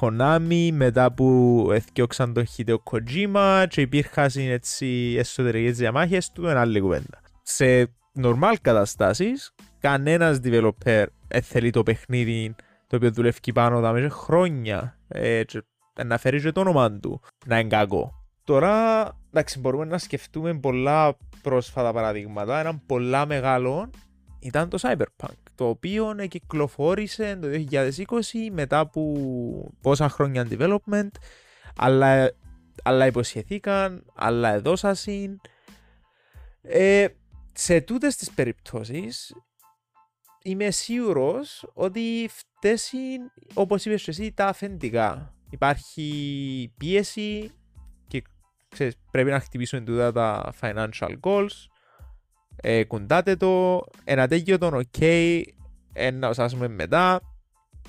Speaker 2: Konami μετά που εθιώξαν τον Hideo Kojima και υπήρχαν έτσι εσωτερικές διαμάχες του ένα άλλη κουβέντα. Σε normal καταστάσεις κανένας developer θέλει το παιχνίδι το οποίο δουλεύει πάνω τα μέσα χρόνια ε, να φέρει και το όνομα του να είναι κακό. Τώρα, εντάξει, μπορούμε να σκεφτούμε πολλά πρόσφατα παραδείγματα. Ένα πολλά μεγάλο ήταν το Cyberpunk, το οποίο κυκλοφόρησε το 2020 μετά από πόσα χρόνια development, αλλά, αλλά υποσχεθήκαν, αλλά εδώσασαν. Ε, σε τούτες τις περιπτώσεις είμαι σίγουρος ότι φταίσουν, όπως είπες εσύ, τα αφεντικά. Υπάρχει πίεση και ξέρεις, πρέπει να χτυπήσουν τούτα τα financial goals. Ε, κουντάτε το, ένα τέτοιο τον ok, ένα οσάσουμε μετά.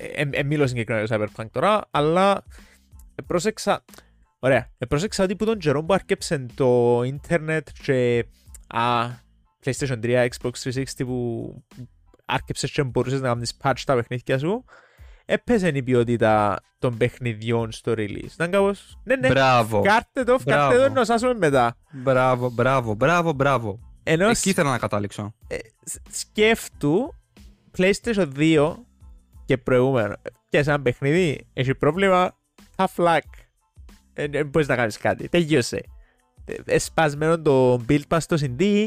Speaker 2: Ε, ε, μιλώ συγκεκριμένα για Cyberpunk τώρα, αλλά πρόσεξα, ωραία, ε, πρόσεξα ότι που τον καιρό που άρκεψε το ίντερνετ και α, PlayStation 3, Xbox 360 που άρκεψες και μπορούσες να κάνεις patch τα παιχνίδια σου, έπαιζε η ποιότητα των παιχνιδιών στο release. Ήταν κάπως, ναι, ναι,
Speaker 1: Μπράβο.
Speaker 2: φκάρτε το, φκάρτε το, να σάσουμε μετά.
Speaker 1: Μπράβο, μπράβο, μπράβο, μπράβο.
Speaker 2: Ενώ
Speaker 1: Εκεί ήθελα να καταλήξω.
Speaker 2: ε, σ- σκέφτου PlayStation 2 και προηγούμενο. Και σαν παιχνίδι έχει πρόβλημα, tough luck. Ε, Δεν μπορείς να κάνεις κάτι. Τελείωσε. Ε, Εσπασμένο το build pass στο CD.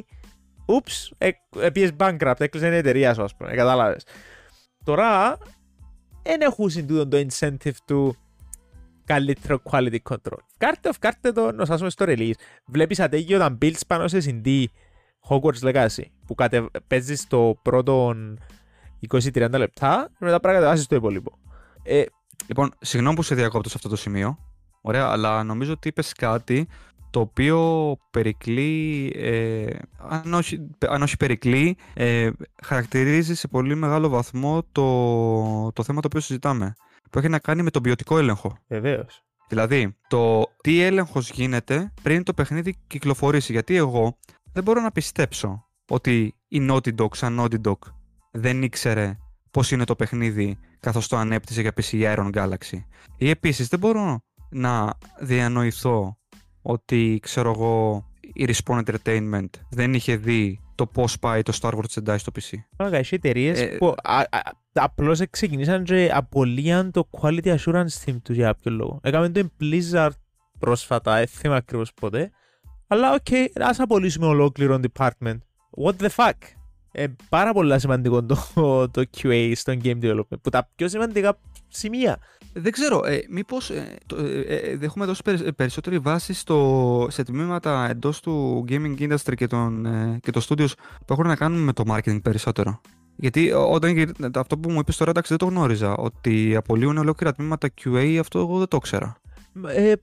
Speaker 2: Ούψ, ε, ε, πήγες bankrupt, έκλεισε η εταιρεία σου, ας πούμε, ε, κατάλαβες. Τώρα, δεν έχουν συντούτο το incentive του καλύτερο quality control. Φκάρτε, φκάρτε το, να σας πούμε στο release. Βλέπεις ατέγιο όταν builds πάνω σε CD Hogwarts Legacy, που κατε... παίζεις το πρώτο 20-30 λεπτά, και μετά πρέπει να κατεβάσεις το υπόλοιπο. Ε,
Speaker 1: Λοιπόν, συγγνώμη που σε διακόπτω σε αυτό το σημείο. Ωραία, αλλά νομίζω ότι είπες κάτι το οποίο περικλεί, ε, αν, όχι, αν όχι περικλεί, ε, χαρακτηρίζει σε πολύ μεγάλο βαθμό το, το θέμα το οποίο συζητάμε. Που έχει να κάνει με τον ποιοτικό έλεγχο.
Speaker 2: βεβαίως.
Speaker 1: Δηλαδή, το τι έλεγχος γίνεται πριν το παιχνίδι κυκλοφορήσει. Γιατί εγώ δεν μπορώ να πιστέψω ότι η Naughty Dog σαν Naughty Dog δεν ήξερε πώς είναι το παιχνίδι καθώς το ανέπτυσε για PC Iron Galaxy. Ή επίσης δεν μπορώ να διανοηθώ ότι, ξέρω εγώ, η Respawn Entertainment δεν είχε δει το πώς πάει το Star Wars Jedi στο PC.
Speaker 2: Άρα, έχει εταιρείες
Speaker 1: Ε,
Speaker 2: που α, α, απλώς ξεκινήσαν και απολύαν το quality assurance team τους για κάποιο λόγο. Έκαμε το Blizzard πρόσφατα, δεν θυμάμαι ακριβώς πότε. Αλλά οκ, ας απολύσουμε ολόκληρο department. What the fuck; Ε, πάρα πολλά σημαντικό το, το QA στο game development, που τα πιο σημαντικά σημεία.
Speaker 1: Δεν ξέρω, ε, μήπως ε, το, ε, ε, έχουμε δώσει περι- περισσότερη βάση στο, σε τμήματα εντός του gaming industry και των, ε, και των studios που έχουν να κάνουν με το marketing περισσότερο. Γιατί ό- όταν γυρ- αυτό που μου είπες τώρα, εντάξει, δεν το γνώριζα. Ότι απολύουν ολόκληρα τμήματα QA, αυτό εγώ δεν το ήξερα.
Speaker 2: Ε,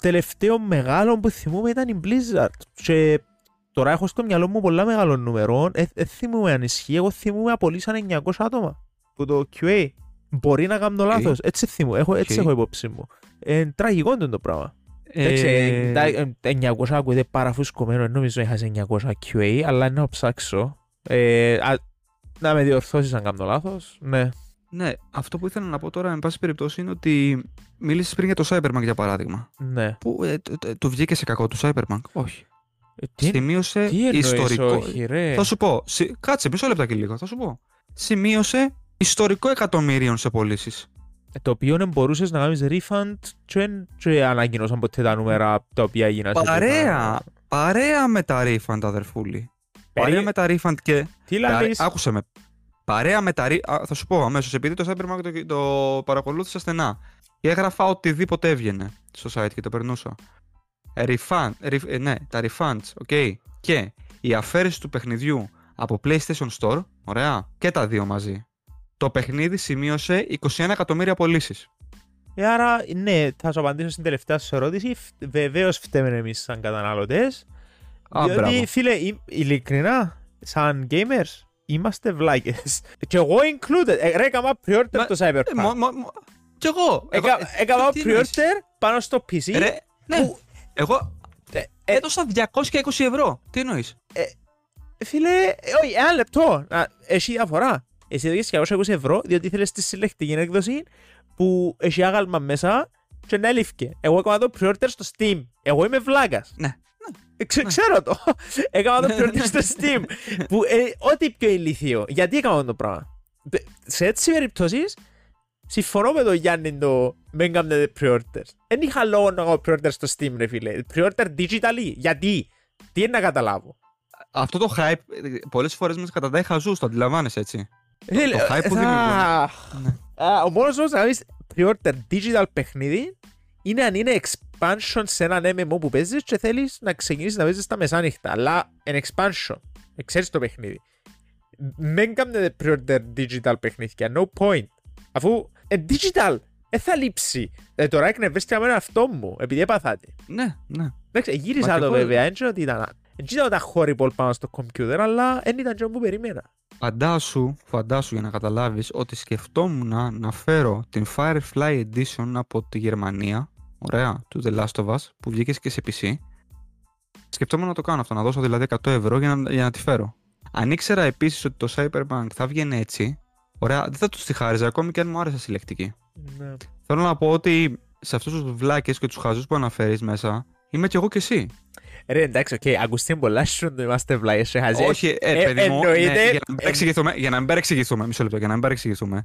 Speaker 2: τελευταίο μεγάλο που θυμούμαι ήταν η Blizzard. Και τώρα έχω στο μυαλό μου πολλά μεγάλο νούμερο. Δεν ε, θυμούμαι αν ισχύει. Εγώ θυμούμαι απολύσαν 900 άτομα που το QA. Μπορεί να κάνω λάθος. Έτσι θυμούμαι. Έχω, έτσι
Speaker 1: Οκ.
Speaker 2: έχω υπόψη μου. Ε, τραγικό είναι το πράγμα.
Speaker 1: Ε,
Speaker 2: Εντάξει, ε, τα- ε, τα 900 ακούγεται παραφουσκωμένο. Δεν νομίζω είχα 900 QA, αλλά να ψάξω. Ε, α, να με διορθώσεις αν κάνω λάθος. Ναι.
Speaker 1: ναι, αυτό που ήθελα να πω τώρα, εν πάση περιπτώσει, είναι ότι μίλησες πριν για το Cyberpunk για παράδειγμα.
Speaker 2: Ναι.
Speaker 1: Που ε, το, το- το βγήκε σε κακό του Cyberpunk; Όχι.
Speaker 2: Ε, τι,
Speaker 1: Σημείωσε
Speaker 2: τι εννοείς
Speaker 1: ιστορικό.
Speaker 2: όχι ρε.
Speaker 1: Θα σου πω. Συ... Κάτσε, μισό λεπτάκι λίγο. Θα σου πω. Σημείωσε ιστορικό εκατομμυρίων σε πωλήσεις.
Speaker 2: Το οποίο δεν μπορούσες να κάνεις refund και δεν και ανακοινώσαν ποτέ τα νούμερα τα οποία έγιναν. σε
Speaker 1: Παρέα!
Speaker 2: τούτα.
Speaker 1: Παρέα με τα refund, αδερφούλη.
Speaker 2: Περί-
Speaker 1: Παρέα με τα refund και.
Speaker 2: Τι
Speaker 1: Παρέ-
Speaker 2: λαλείς.
Speaker 1: Άκουσε με. Παρέα με τα refund. Θα σου πω αμέσως, επειδή το Cyberpunk το, το παρακολούθησα στενά. Και έγραφα οτιδήποτε έβγαινε στο site και το περνούσα. Ε, Refund, re- ε, ναι, τα refunds, OK. Και η αφαίρεση του παιχνιδιού από PlayStation Store, ωραία, και τα δύο μαζί. Το παιχνίδι σημείωσε 21 εκατομμύρια πωλήσει.
Speaker 2: Ε, άρα, ναι, θα σου απαντήσω στην τελευταία σου ερώτηση. Βεβαίως φταίμε εμείς σαν καταναλωτές.
Speaker 1: Α,
Speaker 2: διότι,
Speaker 1: μπράβο.
Speaker 2: φίλε, ει- ειλικρινά, σαν gamers, είμαστε βλάκες. *laughs* Και εγώ included. Ε, ρε, έκανα pre-order
Speaker 1: Μα-
Speaker 2: το
Speaker 1: Ε,
Speaker 2: Cyberpunk.
Speaker 1: μο- μο- μο- Κι εγώ. Εγώ-
Speaker 2: Έκα-
Speaker 1: ε,
Speaker 2: Έκανα
Speaker 1: τι εννοείς;
Speaker 2: pre-order πάνω στο PC.
Speaker 1: Ρε, ναι.
Speaker 2: που-
Speaker 1: Εγώ
Speaker 2: Ε, ε,
Speaker 1: έδωσα 220 ευρώ. Τι εννοείς;
Speaker 2: Φίλε, ε, όχι, ένα λεπτό. Α, Έχει διαφορά. Εσύ έδωκες 220 ευρώ διότι ήθελες τη συλλεκτική έκδοση που έχει άγαλμα μέσα και να έλειφκε. Εγώ έκανα το pre-order στο Steam. Εγώ είμαι βλάκας.
Speaker 1: Ναι.
Speaker 2: Ε, ξε- Ξέρω το. *laughs* Έκανα το
Speaker 1: Ναι,
Speaker 2: pre-order
Speaker 1: ναι.
Speaker 2: στο Steam. Που ε, ό,τι πιο ηλίθιο. Γιατί έκανα το πράγμα; Πε- Σε έτσι περιπτώσεις συμφωνώ με τον Γιάννη το μην κάνετε pre-orders. Δεν είχα λόγο να κάνω pre-order στο Steam ρε φίλε. Pre-order digitally. Γιατί; Τι είναι να καταλάβω;
Speaker 1: Αυτό το hype πολλές φορές μας καταντάει χαζού, το αντιλαμβάνεσαι έτσι.
Speaker 2: Φίλε,
Speaker 1: το hype που
Speaker 2: θα-
Speaker 1: δημιουργούν. Ναι.
Speaker 2: Α, Ο μόνος λόγος να δεις pre-order digital παιχνίδι είναι αν είναι expansion σε έναν MMO που παίζεις και θέλεις να ξεκινήσεις να παίζεις τα μεσάνυχτα. Αλλά είναι expansion. Ε, Ξέρεις το παιχνίδι. Μην κάνετε pre-order digital παιχνίδια. No point. Αφού ε, digital δεν θα λείψει. Ε, τώρα εκνευρίσκα με αυτό μου επειδή έπαθατε.
Speaker 1: Ναι, ναι.
Speaker 2: Εντάξει, γύρισα
Speaker 1: Μα και
Speaker 2: το
Speaker 1: εγώ-
Speaker 2: βέβαια. Δεν ξέρω τι ήταν. Δεν ήταν τα horrible πάνω στο computer, αλλά δεν ήταν και που περίμενα.
Speaker 1: Φαντάσου, φαντάσου για να καταλάβεις ότι σκεφτόμουν να φέρω την Firefly Edition από τη Γερμανία, ωραία, του The Last of Us, που βγήκες και σε PC. Σκεφτόμουν να το κάνω αυτό, να δώσω δηλαδή 100 ευρώ για να, για να τη φέρω. Αν ήξερα επίσης ότι το Cyberpunk θα βγαίνει έτσι, ωραία, δεν θα τους τη χάριζα ακόμη και αν μου άρεσε συλλεκτική.
Speaker 2: Ναι.
Speaker 1: Θέλω να πω ότι σε αυτούς τους βλάκες και τους χαζούς που αναφέρεις μέσα, είμαι κι εγώ κι εσύ.
Speaker 2: Ρε εντάξει, οκ, ακουστεί πολλά σου το είμαστε βλάκες τζαι χαζοί.
Speaker 1: Όχι, ε,
Speaker 2: ε,
Speaker 1: παιδί μου,
Speaker 2: εννοείται-
Speaker 1: ναι, για, να μην
Speaker 2: ε,
Speaker 1: παρεξηγηθούμε, για να μην παρεξηγηθούμε, μισό λεπτό, για να μην παρεξηγηθούμε.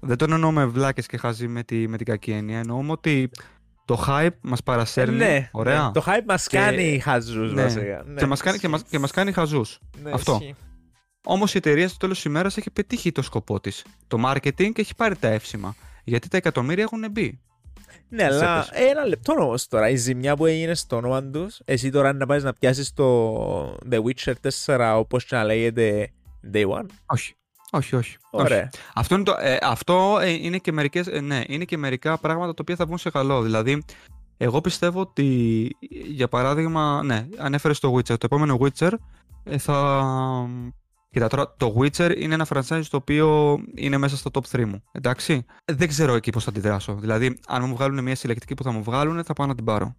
Speaker 1: Δεν τον εννοούμε βλάκες και χαζοί με, τη, με την κακή έννοια. Εννοούμε ότι το hype μας παρασέρνει,
Speaker 2: ναι,
Speaker 1: ωραία,
Speaker 2: ναι. Το hype μας
Speaker 1: Και-
Speaker 2: κάνει χαζούς
Speaker 1: ναι.
Speaker 2: βασικά. Ναι,
Speaker 1: και, μας κάνει, και, μας, και μας κάνει χαζούς.
Speaker 2: ναι,
Speaker 1: αυτό.
Speaker 2: ισχύει.
Speaker 1: Όμως η εταιρεία στο τέλος της ημέρας έχει πετύχει το σκοπό της. Το marketing έχει πάρει τα εύσημα. Γιατί τα εκατομμύρια έχουν μπει.
Speaker 2: Ναι, αλλά
Speaker 1: έπεσε.
Speaker 2: ε, ένα λεπτό όμως τώρα. Η ζημιά που έγινε στο όνομα τους, εσύ τώρα να πάεις να πιάσεις το The Witcher 4 όπως και να λέγεται Day One;
Speaker 1: Όχι. Όχι, όχι. όχι.
Speaker 2: Ωραία.
Speaker 1: Αυτό, είναι, το, ε, αυτό ε, είναι, και μερικές, ε, ναι, είναι και μερικά πράγματα τα οποία θα βγουν σε καλό. Δηλαδή, εγώ πιστεύω ότι, για παράδειγμα, ναι, ανέφερες το Witcher. Το επόμενο Witcher ε, θα... Κοίτα, τώρα το Witcher είναι ένα franchise το οποίο είναι μέσα στο top 3 μου. Εντάξει. Ε, Δεν ξέρω εκεί πώς θα αντιδράσω. Δηλαδή, αν μου βγάλουν μια συλλεκτική που θα μου βγάλουν, θα πάω να την πάρω.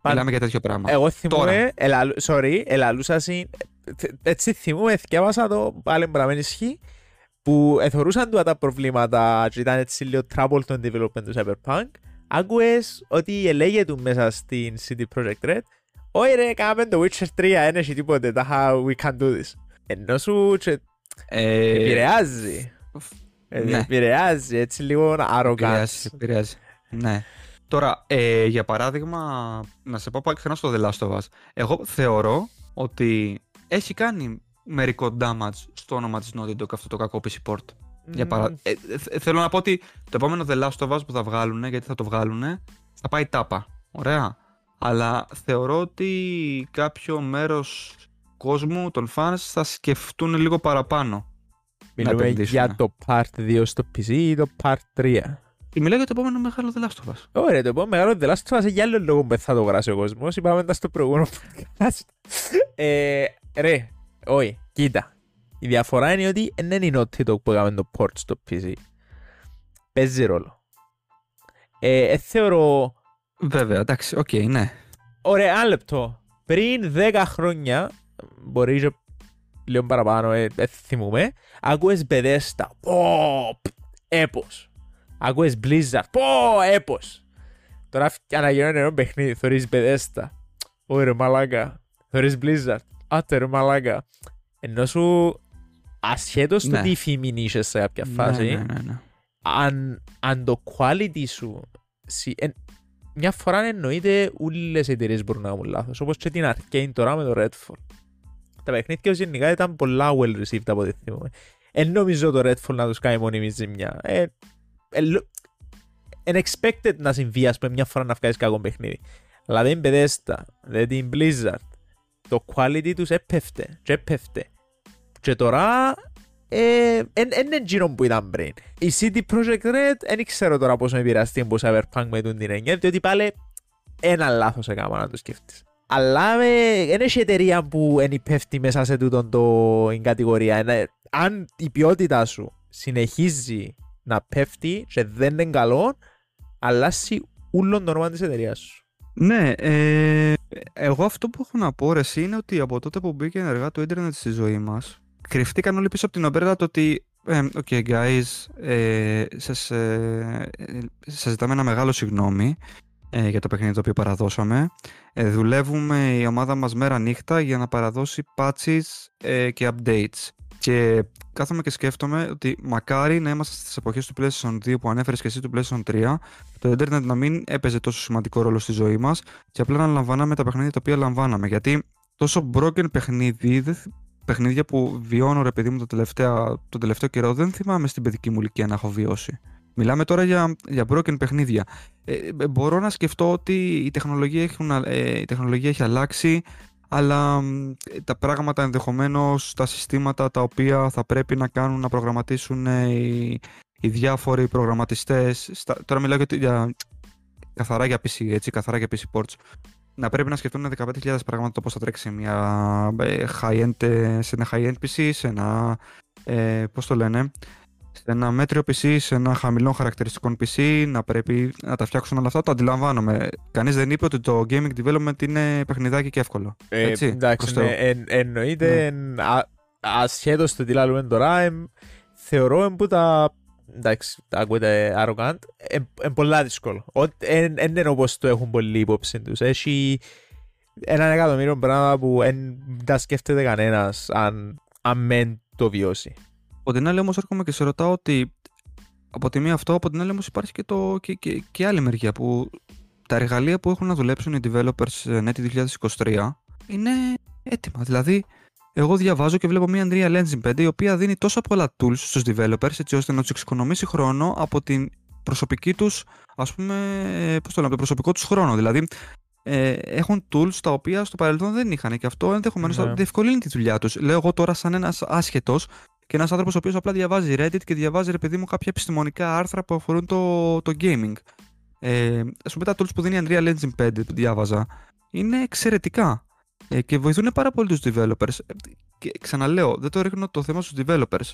Speaker 2: Παν-
Speaker 1: Μιλάμε για τέτοιο πράγμα.
Speaker 2: Εγώ θυμούμαι,
Speaker 1: Τώρα.
Speaker 2: ελαλου- sorry, ελαλούσα συ- θε- έτσι θυμούμαι, θυκεύασα το πάλι μπράβο ισχύ, που εθωρούσαν του τα προβλήματα και ήταν έτσι λίγο trouble το development του Cyberpunk, άκουες ότι ελέγε του μέσα στην CD Projekt Red «Όχι ρε, κάναμε το Witcher 3, δεν έχει τίποτε, τα how we can do this». Ενώ σου και
Speaker 1: Ε,
Speaker 2: επηρεάζει. Ε,
Speaker 1: ναι.
Speaker 2: Επηρεάζει, έτσι λίγο arrogant.
Speaker 1: Επηρεάζει, επηρεάζει. Ναι. Τώρα, ε, για παράδειγμα, να σε πω πάλι ξανά στο The Last of Us. Εγώ θεωρώ ότι έχει κάνει μερικό damage στο όνομα της Naughty Dog αυτό το κακό PC port. Για παρά... ε, ε, θέλω να πω ότι το επόμενο The Last of Us που θα βγάλουν, γιατί θα το βγάλουν, θα πάει τάπα. Ωραία. Αλλά θεωρώ ότι κάποιο μέρος κόσμου, των fans, θα σκεφτούν λίγο παραπάνω.
Speaker 2: Μιλούμε
Speaker 1: επενδύσουμε.
Speaker 2: για το Part 2 στο PC ή το Part 3.
Speaker 1: Και μιλάω για το επόμενο μεγάλο The Last of Us.
Speaker 2: Ωραία, το επόμενο μεγάλο The Last of Us για άλλο λόγο που δεν θα το αγοράσει ο κόσμος. Είπαμε τα στο προηγούμενο podcast. ε, ρε, όχι, κοίτα. Η διαφορά είναι ότι δεν είναι η Naughty Dog που έκαμε το port στο PC. Παίζει ρόλο. Ε, ε, θεωρώ...
Speaker 1: Βέβαια, εντάξει, οκ, ναι.
Speaker 2: Ωραία, ένα λεπτό. Πριν 10 χρόνια, μπορεί και λίγο παραπάνω, ε, ε, θυμούμε, άκουες Bethesda. Πω, π, έπος. Άκουες Blizzard. Πω, έπος. Τώρα φ- αναγιώνεται ένα παιχνίδι, θωρείς Bethesda. Ωρε μαλάκα. Θωρείς Blizzard. Άτε ρε μαλάκα. Ενώ σου ασχέτως το
Speaker 1: Ναι.
Speaker 2: τι φήμη είσαι σε κάποια φάση,
Speaker 1: Ναι, ναι, ναι, ναι.
Speaker 2: αν, αν το quality σου συ- εν- μια φορά εννοείται όλες οι εταιρείες μπορούν να κάνουν λάθος όπως και την Arcane τώρα με το Redfall τα παιχνίδια ως γενικά ήταν πολλά well received από ό,τι θυμούμε. Εν νομίζω το Redfall να τους κάνει μόνιμη ζημιά. Ε, ε, λο- εν expected να συμβεί ας πούμε μια φορά να βγάλεις κακό παιχνίδι. Αλλά δεν Bethesda, δεν την Blizzard. Το quality τους έπεφτε και έπεφτε. Και τώρα είναι εκείνο που ήταν πριν. Η CD Projekt Red δεν ξέρω τώρα πόσο επηρεαστεί από Cyberpunk με την έννοια, διότι πάλι ένα λάθος έκανα να το σκέφτεις. Αλλά δεν έχει εταιρεία που είναι υπεύθυνη μέσα σε τούτον το κατηγορία. Αν η ποιότητα σου συνεχίζει να πέφτει και δεν είναι καλό, αλλάσει όλον το όνομα της εταιρείας σου.
Speaker 1: Ναι, ε, εγώ αυτό που έχω να πω ρε, είναι ότι από τότε που μπήκε ενεργά το ίντερνετ στη ζωή μας, κρυφτήκαν όλοι πίσω από την ομπρέλα το ότι ε, ok guys, ε, σας, ε, σας ζητάμε ένα μεγάλο συγγνώμη ε, για το παιχνίδι το οποίο παραδώσαμε. Ε, δουλεύουμε η ομάδα μας μέρα νύχτα για να παραδώσει patches ε, και updates. Και κάθομαι και σκέφτομαι ότι μακάρι να είμαστε στις εποχές του PlayStation 2 που ανέφερες και εσύ του PlayStation 3 το ίντερνετ να μην έπαιζε τόσο σημαντικό ρόλο στη ζωή μας και απλά να λαμβάναμε τα παιχνίδια τα οποία λαμβάναμε. Γιατί τόσο broken παιχνίδι, παιχνίδια που βιώνω ρε παιδί μου το τελευταίο, το τελευταίο καιρό δεν θυμάμαι στην παιδική μου ηλικία να έχω βιώσει. Μιλάμε τώρα για, για broken παιχνίδια. Ε, ε μπορώ να σκεφτώ ότι η τεχνολογία, έχουν, ε, η τεχνολογία έχει αλλάξει, αλλά τα πράγματα ενδεχομένως, τα συστήματα τα οποία θα πρέπει να κάνουν να προγραμματίσουν ε, οι, οι διάφοροι προγραμματιστές, στα, τώρα μιλάω για, για, καθαρά για PC, έτσι, καθαρά για PC ports, να πρέπει να σκεφτούν 15.000 πράγματα το πώς θα τρέξει μια high-end, σε ένα high-end PC, σε ένα, ε, πώς το λένε, σε ένα μέτριο PC, σε ένα χαμηλό χαρακτηριστικό PC, να πρέπει να τα φτιάξουν όλα αυτά. Το αντιλαμβάνομαι. Κανείς δεν είπε ότι το gaming development είναι παιχνιδάκι και εύκολο.
Speaker 2: Ε, έτσι, εντάξει, ναι, εν, εννοείται. Ναι. Ασχέτως το τι λέμε τώρα, εμ, θεωρώ που τα. Εντάξει, τα ακούτε arrogant. Είναι πολλά δύσκολο. Δεν είναι όπως το έχουν πολλοί υπόψη τους. Έχει έναν εκατομμύριο πράγματα που δεν τα σκέφτεται κανένας αν, αν μεν το βιώσει.
Speaker 1: Από την άλλη όμως έρχομαι και σε ρωτάω ότι από τη μία αυτό, από την άλλη όμως υπάρχει και, το, και, και, και άλλη μεριά που τα εργαλεία που έχουν να δουλέψουν οι developers NET 2023 είναι έτοιμα. Δηλαδή, εγώ διαβάζω και βλέπω μια Unreal Engine 5 η οποία δίνει τόσα πολλά tools στους developers έτσι ώστε να τους εξοικονομήσει χρόνο από την προσωπική τους, ας πούμε, πώς το λέμε, το προσωπικό τους χρόνο. Δηλαδή, ε, έχουν tools τα οποία στο παρελθόν δεν είχαν και αυτό ενδεχομένως ναι. θα διευκολύνει τη δουλειά τους. Λέω εγώ τώρα, σαν ένας άσχετος, και ένας άνθρωπος ο οποίος απλά διαβάζει Reddit και διαβάζει ρε παιδί μου κάποια επιστημονικά άρθρα που αφορούν το, το gaming. Ε, Α πούμε τα tools που δίνει η Unreal Engine 5 που διάβαζα είναι εξαιρετικά ε, και βοηθούν πάρα πολύ τους developers. Ε, και ξαναλέω, δεν το ρίχνω το θέμα στους developers.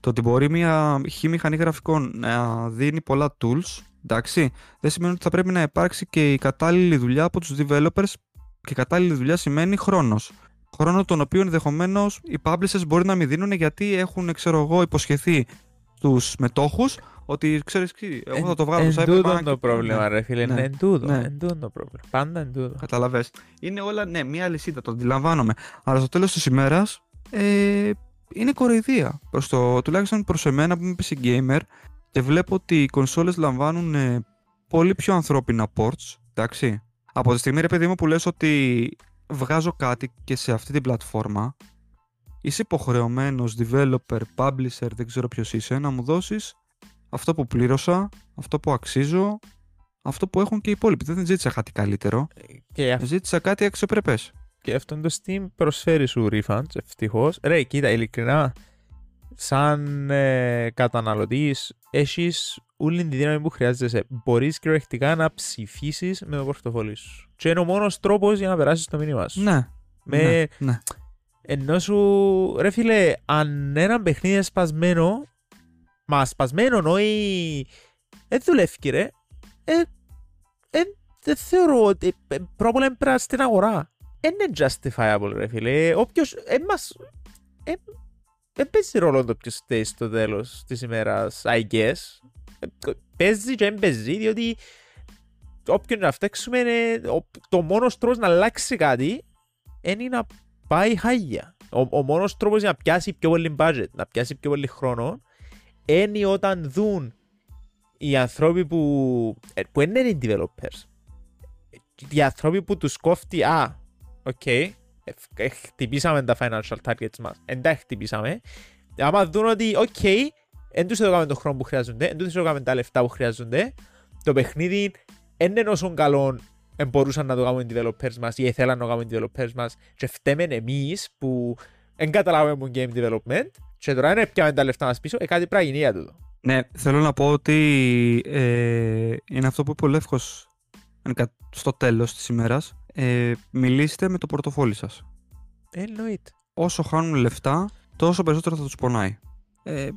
Speaker 1: Το ότι μπορεί μια χή μηχανή γραφικών να δίνει πολλά tools, εντάξει, δεν σημαίνει ότι θα πρέπει να υπάρξει και η κατάλληλη δουλειά από τους developers και κατάλληλη δουλειά σημαίνει χρόνος χρόνο τον οποίο ενδεχομένως οι publishers μπορεί να μην δίνουν γιατί έχουν, ξέρω εγώ, υποσχεθεί στους μετόχους ότι ξέρεις τι, εγώ θα το βγάλω
Speaker 2: στο Cyberpunk. Είναι το πρόβλημα, ναι. ρε φίλε. Ναι. Είναι τούτο. Ναι. το πρόβλημα. Πάντα είναι τούτο.
Speaker 1: Καταλαβέ. Είναι όλα, ναι, μία λυσίδα, το αντιλαμβάνομαι. Αλλά στο τέλος της ημέρας ε, είναι κοροϊδία. Προς το, τουλάχιστον προς εμένα που είμαι PC gamer και βλέπω ότι οι κονσόλες λαμβάνουν ε, πολύ πιο ανθρώπινα ports. Εντάξει. Από τη στιγμή, ρε παιδί μου, που λες ότι βγάζω κάτι και σε αυτή την πλατφόρμα είσαι υποχρεωμένος developer, publisher, δεν ξέρω ποιος είσαι, να μου δώσεις αυτό που πλήρωσα, αυτό που αξίζω, αυτό που έχουν και οι υπόλοιποι. Δεν ζήτησα κάτι καλύτερο. Και Ζήτησα κάτι αξιοπρεπές.
Speaker 2: Και αυτό το Steam προσφέρει σου refunds, ευτυχώς. Ρε, κοίτα, ειλικρινά, σαν ε, καταναλωτής, έχεις όλη τη δύναμη που χρειάζεσαι. Μπορείς κυριολεκτικά να ψηφίσεις με το πορτοφόλι σου. Και είναι ο μόνος τρόπος για να περάσεις το μήνυμα σου.
Speaker 1: Ναι. Με... ναι, ναι.
Speaker 2: Ενώ σου, ρε φίλε, αν ένα παιχνίδι είναι σπασμένο, μα σπασμένο, όχι. Δεν δουλεύει, ρε. Ε, ε, δεν θεωρώ ότι πρόβλημα πρέπει στην αγορά. Είναι justifiable, ρε φίλε. Όποιος. Ε, μας, ε, δεν παίζει ρόλο το ποιος θέλει στο τέλος της ημέρας, I guess παίζει και δεν παίζει, διότι όποιον να φταίξουμε το μόνος τρόπος να αλλάξει κάτι είναι να πάει χάγια. Ο, ο μόνος τρόπος για να πιάσει πιο πολύ budget, να πιάσει πιο πολύ χρόνο είναι όταν δουν οι άνθρωποι που, ε, που είναι οι developers οι άνθρωποι που τους κόφτει α, OK, okay, χτυπήσαμε τα financial targets μας, εντάξει χτυπήσαμε άμα δουν ότι OK, okay, δεν τους έδωκαμε τον χρόνο που χρειάζονται, δεν τους έδωκαμε τα λεφτά που χρειάζονται. Το παιχνίδι δεν είναι όσο καλό μπορούσαν να το κάνουν οι developers μας ή θέλαν να το κάνουν οι developers μας και φταίμε εμείς που δεν καταλάβαμε game development Και τώρα είναι πια τα λεφτά μας πίσω, ε, κάτι πρέπει να γίνει για τούτο.
Speaker 1: Ναι, θέλω να πω ότι ε, είναι αυτό που είπε ο Λεύκος στο τέλος της ημέρας. Ε, μιλήστε με το πορτοφόλι σας.
Speaker 2: Εννοείται.
Speaker 1: Όσο χάνουν λεφτά, τόσο περισσότερο θα τους πονάει. Ε,